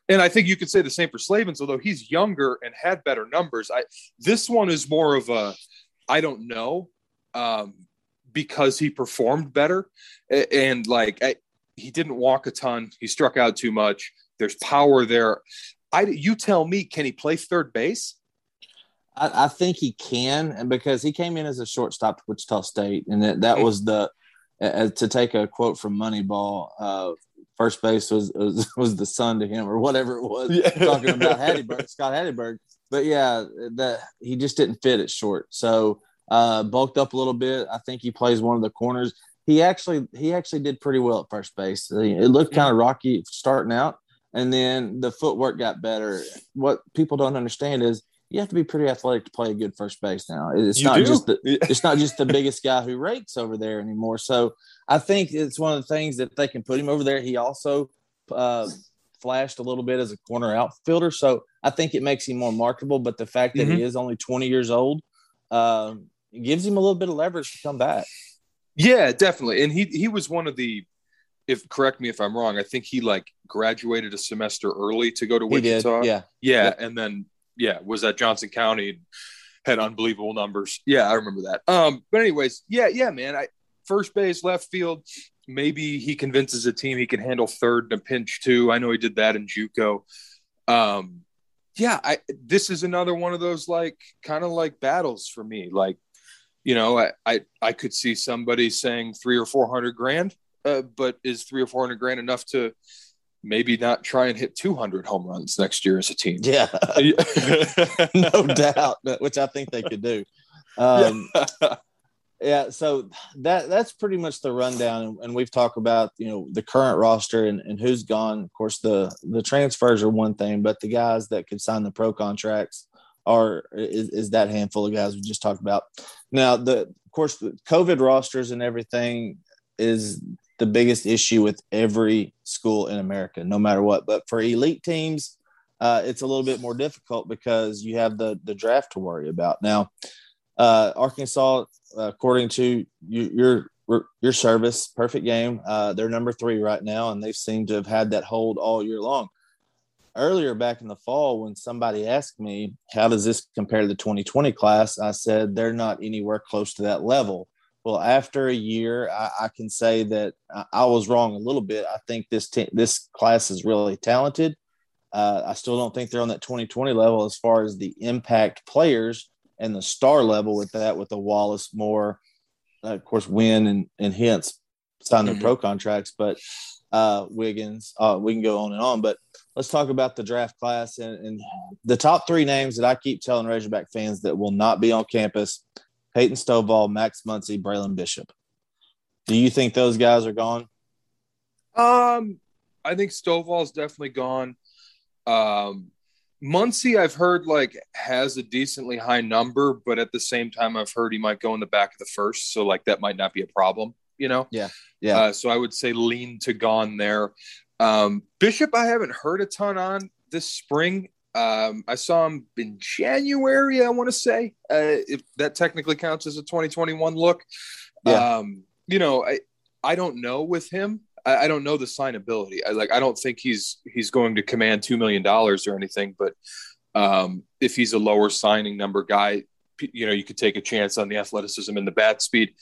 and I think you could say the same for Slavens, although he's younger and had better numbers. I this one is more of a I don't know um, because he performed better and like I, he didn't walk a ton. He struck out too much. There's power there. I you tell me, can he play third base? I, I think he can, and because he came in as a shortstop to Wichita State, and that, that was the uh, to take a quote from Moneyball. Uh, first base was, was was the son to him, or whatever it was. Yeah. Talking about Hatteberg, Scott Hatteberg. But yeah, that he just didn't fit at short. So uh, bulked up a little bit. I think he plays one of the corners. He actually he actually did pretty well at first base. It looked kind of rocky starting out, and then the footwork got better. What people don't understand is you have to be pretty athletic to play a good first base now. It's You not do. just the it's not just the biggest guy who rakes over there anymore. So I think it's one of the things that they can put him over there. He also uh, flashed a little bit as a corner outfielder, so I think it makes him more marketable. But the fact that he is only 20 years old um, it gives him a little bit of leverage to come back. Yeah, definitely. And he he was one of the if correct me if I'm wrong, I think he like graduated a semester early to go to He did, Wichita. yeah. Yeah, Yep. and then yeah, was at Johnson County had unbelievable numbers. Yeah, I remember that. Um but anyways, yeah, yeah, man. I first base, left field, maybe he convinces a team he can handle third in a pinch too. I know he did that in JUCO. Um yeah, I this is another one of those like kind of like battles for me. Like you know, I, I, I could see somebody saying three or 400 grand, uh, but is three or 400 grand enough to maybe not try and hit 200 home runs next year as a team? Yeah, no doubt, but- which I think they could do. Um, yeah, so that that's pretty much the rundown, and, and we've talked about you know the current roster and, and who's gone. Of course, the the transfers are one thing, but the guys that could sign the pro contracts are is, is that handful of guys we just talked about. Now, the of course the COVID rosters and everything is the biggest issue with every school in America, no matter what. But for elite teams, uh, it's a little bit more difficult because you have the the draft to worry about. Now, uh, Arkansas, uh, according to you, your your service, perfect game. Uh, they're number three right now, and they seem to have had that hold all year long. Earlier back in the fall, when somebody asked me, "How does this compare to the 2020 class?" I said they're not anywhere close to that level. Well, after a year, I, I can say that I, I was wrong a little bit. I think this te- this class is really talented. Uh, I still don't think they're on that 2020 level as far as the impact players and the star level with that, with the Wallace, Moore, uh, of course, Winn and and Hence signed their Mhm. pro contracts, but uh, Wiggins, uh, we can go on and on. But let's talk about the draft class and, and the top three names that I keep telling Razorback fans that will not be on campus: Peyton Stovall, Max Muncy, Braylon Bishop. Do you think those guys are gone? Um, I think Stovall's definitely gone. Um, I've heard like has a decently high number, but at the same time, I've heard he might go in the back of the first, so like that might not be a problem, you know. Yeah, yeah. Uh, so I would say lean to gone there. Um, Bishop, I haven't heard a ton on this spring. Um, I saw him in January, I want to say, uh, if that technically counts as a 2021 look. Yeah. Um, you know, I I don't know with him. I, I don't know the signability. I like I don't think he's he's going to command two million dollars or anything. But um, if he's a lower signing number guy, you know, you could take a chance on the athleticism and the bat speed.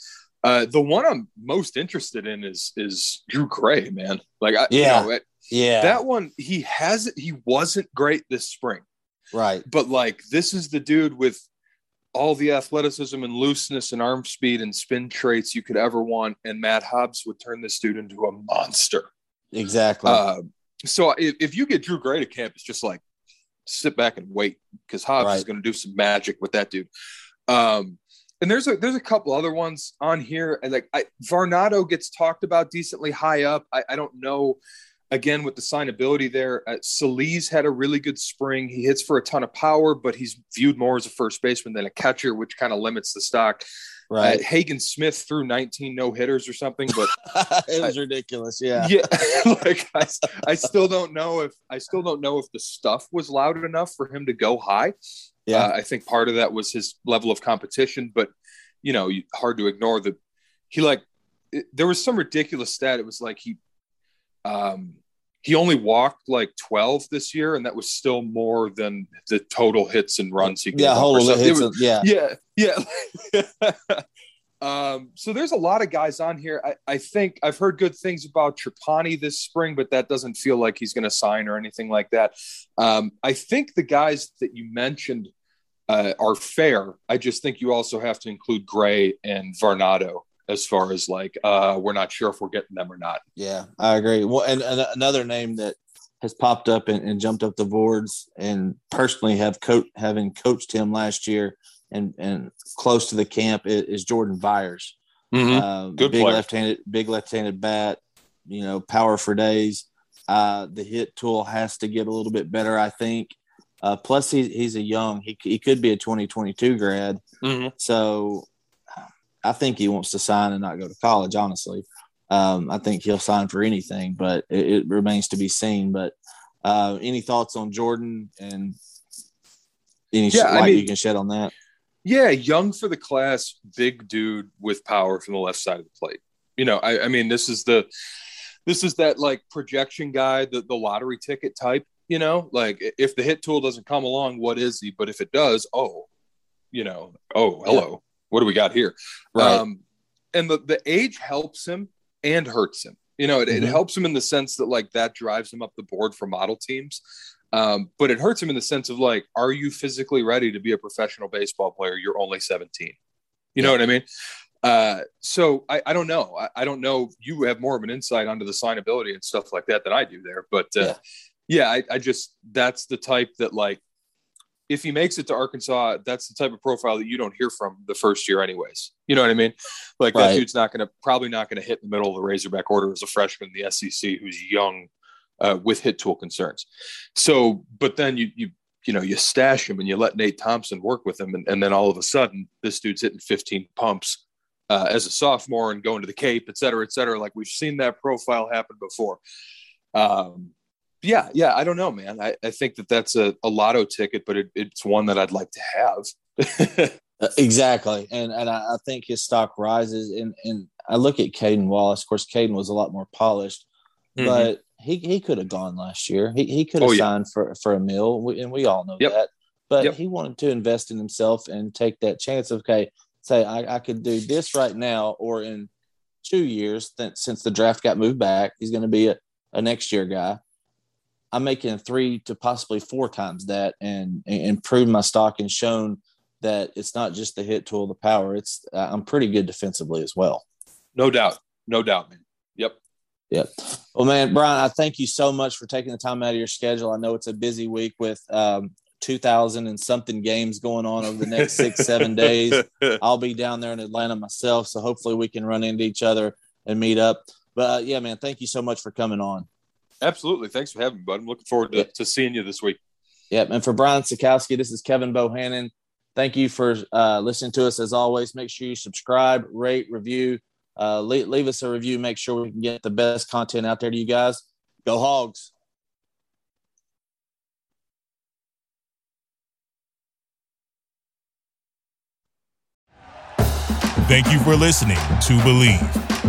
Uh, the one I'm most interested in is is Drew Gray, man. Like, I, Yeah. you know, it- Yeah, that one he has he wasn't great this spring, right. but like this is the dude with all the athleticism and looseness and arm speed and spin traits you could ever want, and Matt Hobbs would turn this dude into a monster. Exactly. Uh, so if, if you get Drew Gray to camp, it's just like sit back and wait because Hobbs is going to do some magic with that dude. Um, and there's a there's a couple other ones on here, and like I, Varnado gets talked about decently high up. I, I don't know. Again, with the signability there, uh, had a really good spring. He hits for a ton of power, but he's viewed more as a first baseman than a catcher, which kind of limits the stock. Right. Uh, Hagen Smith threw 19 no hitters or something, but it was ridiculous. Yeah. yeah like I, I still don't know if i still don't know if the stuff was loud enough for him to go high Yeah. uh, i think part of that was his level of competition but you know hard to ignore that he like it, there was some ridiculous stat it was like he um he only walked like 12 this year and that was still more than the total hits and runs he gave yeah. Hold on. Hits was- yeah. yeah yeah Um, so there's a lot of guys on here. I, I, think I've heard good things about Trapani this spring, but that doesn't feel like he's going to sign or anything like that. Um, I think the guys that you mentioned uh, are fair. I just think you also have to include Gray and Varnado as far as like uh, we're not sure if we're getting them or not. Yeah, I agree. Well, and, and another name that has popped up and, and, jumped up the boards, and personally have co- having coached him last year and and close to the camp is, is Jordan Byers. Mm-hmm. Uh, Good big player. left-handed, big left-handed bat. You know, power for days. Uh, the hit tool has to get a little bit better, I think. Uh, plus, he's he's a young. He he could be a 2022 grad. Mm-hmm. So, I think he wants to sign and not go to college. Honestly, um, I think he'll sign for anything, but it, it remains to be seen. But uh, any thoughts on Jordan and any yeah, light I mean, you can shed on that? Yeah, young for the class, big dude with power from the left side of the plate. You know, I, I mean, this is the this is that like projection guy, the, the lottery ticket type, you know, like if the hit tool doesn't come along, what is he? But if it does, oh, you know, oh, hello. What do we got here? Right. Um, and the, the age helps him and hurts him. You know, it, mm-hmm. it helps him in the sense that like that drives him up the board for model teams. Um, but it hurts him in the sense of like, are you physically ready to be a professional baseball player? You're only 17. You yeah. know what I mean? Uh, so I, I don't know. I, I, don't know. You have more of an insight onto the signability and stuff like that than I do there. But uh, yeah, yeah I, I just that's the type that like if he makes it to Arkansas, that's the type of profile that you don't hear from the first year, anyways. You know what I mean? Like right. that dude's not going to probably not going to hit the middle of the Razorback order as a freshman in the SEC who's young uh, with hit tool concerns. So, but then you you you know you stash him and you let Nate Thompson work with him, and, and then all of a sudden this dude's hitting 15 pumps uh, as a sophomore and going to the Cape, et cetera, et cetera. Like we've seen that profile happen before. Um, yeah, yeah, I don't know, man. I, I think that that's a, a lotto ticket, but it, it's one that I'd like to have. Uh, exactly, and and I, I, think his stock rises. And and I look at Cayden Wallace. Of course, Cayden was a lot more polished, mm-hmm. but he he could have gone last year. He he could have oh, yeah. signed for for a mill, and we all know yep. that. But yep. he wanted to invest in himself and take that chance of okay, say I, I could do this right now, or in two years, th- since the draft got moved back, he's going to be a, a next year guy. I'm making three to possibly four times that, and and improved my stock and shown that it's not just the hit tool, the power. It's I'm pretty good defensively as well. No doubt, no doubt, man. Yep. Yep. Well, man, Brian, I thank you so much for taking the time out of your schedule. I know it's a busy week with um, 2000 and something games going on over the next six, seven days. I'll be down there in Atlanta myself. So hopefully we can run into each other and meet up. But uh, yeah, man, thank you so much for coming on. Absolutely. Thanks for having me, bud. I'm looking forward to, yep. to seeing you this week. Yep. And for Brian Sakowski, this is Kevin Bohannon. Thank you for uh, listening to us as always. Make sure you subscribe, rate, review, uh, leave, leave us a review. Make sure we can get the best content out there to you guys. Go Hogs. Thank you for listening to Bleav.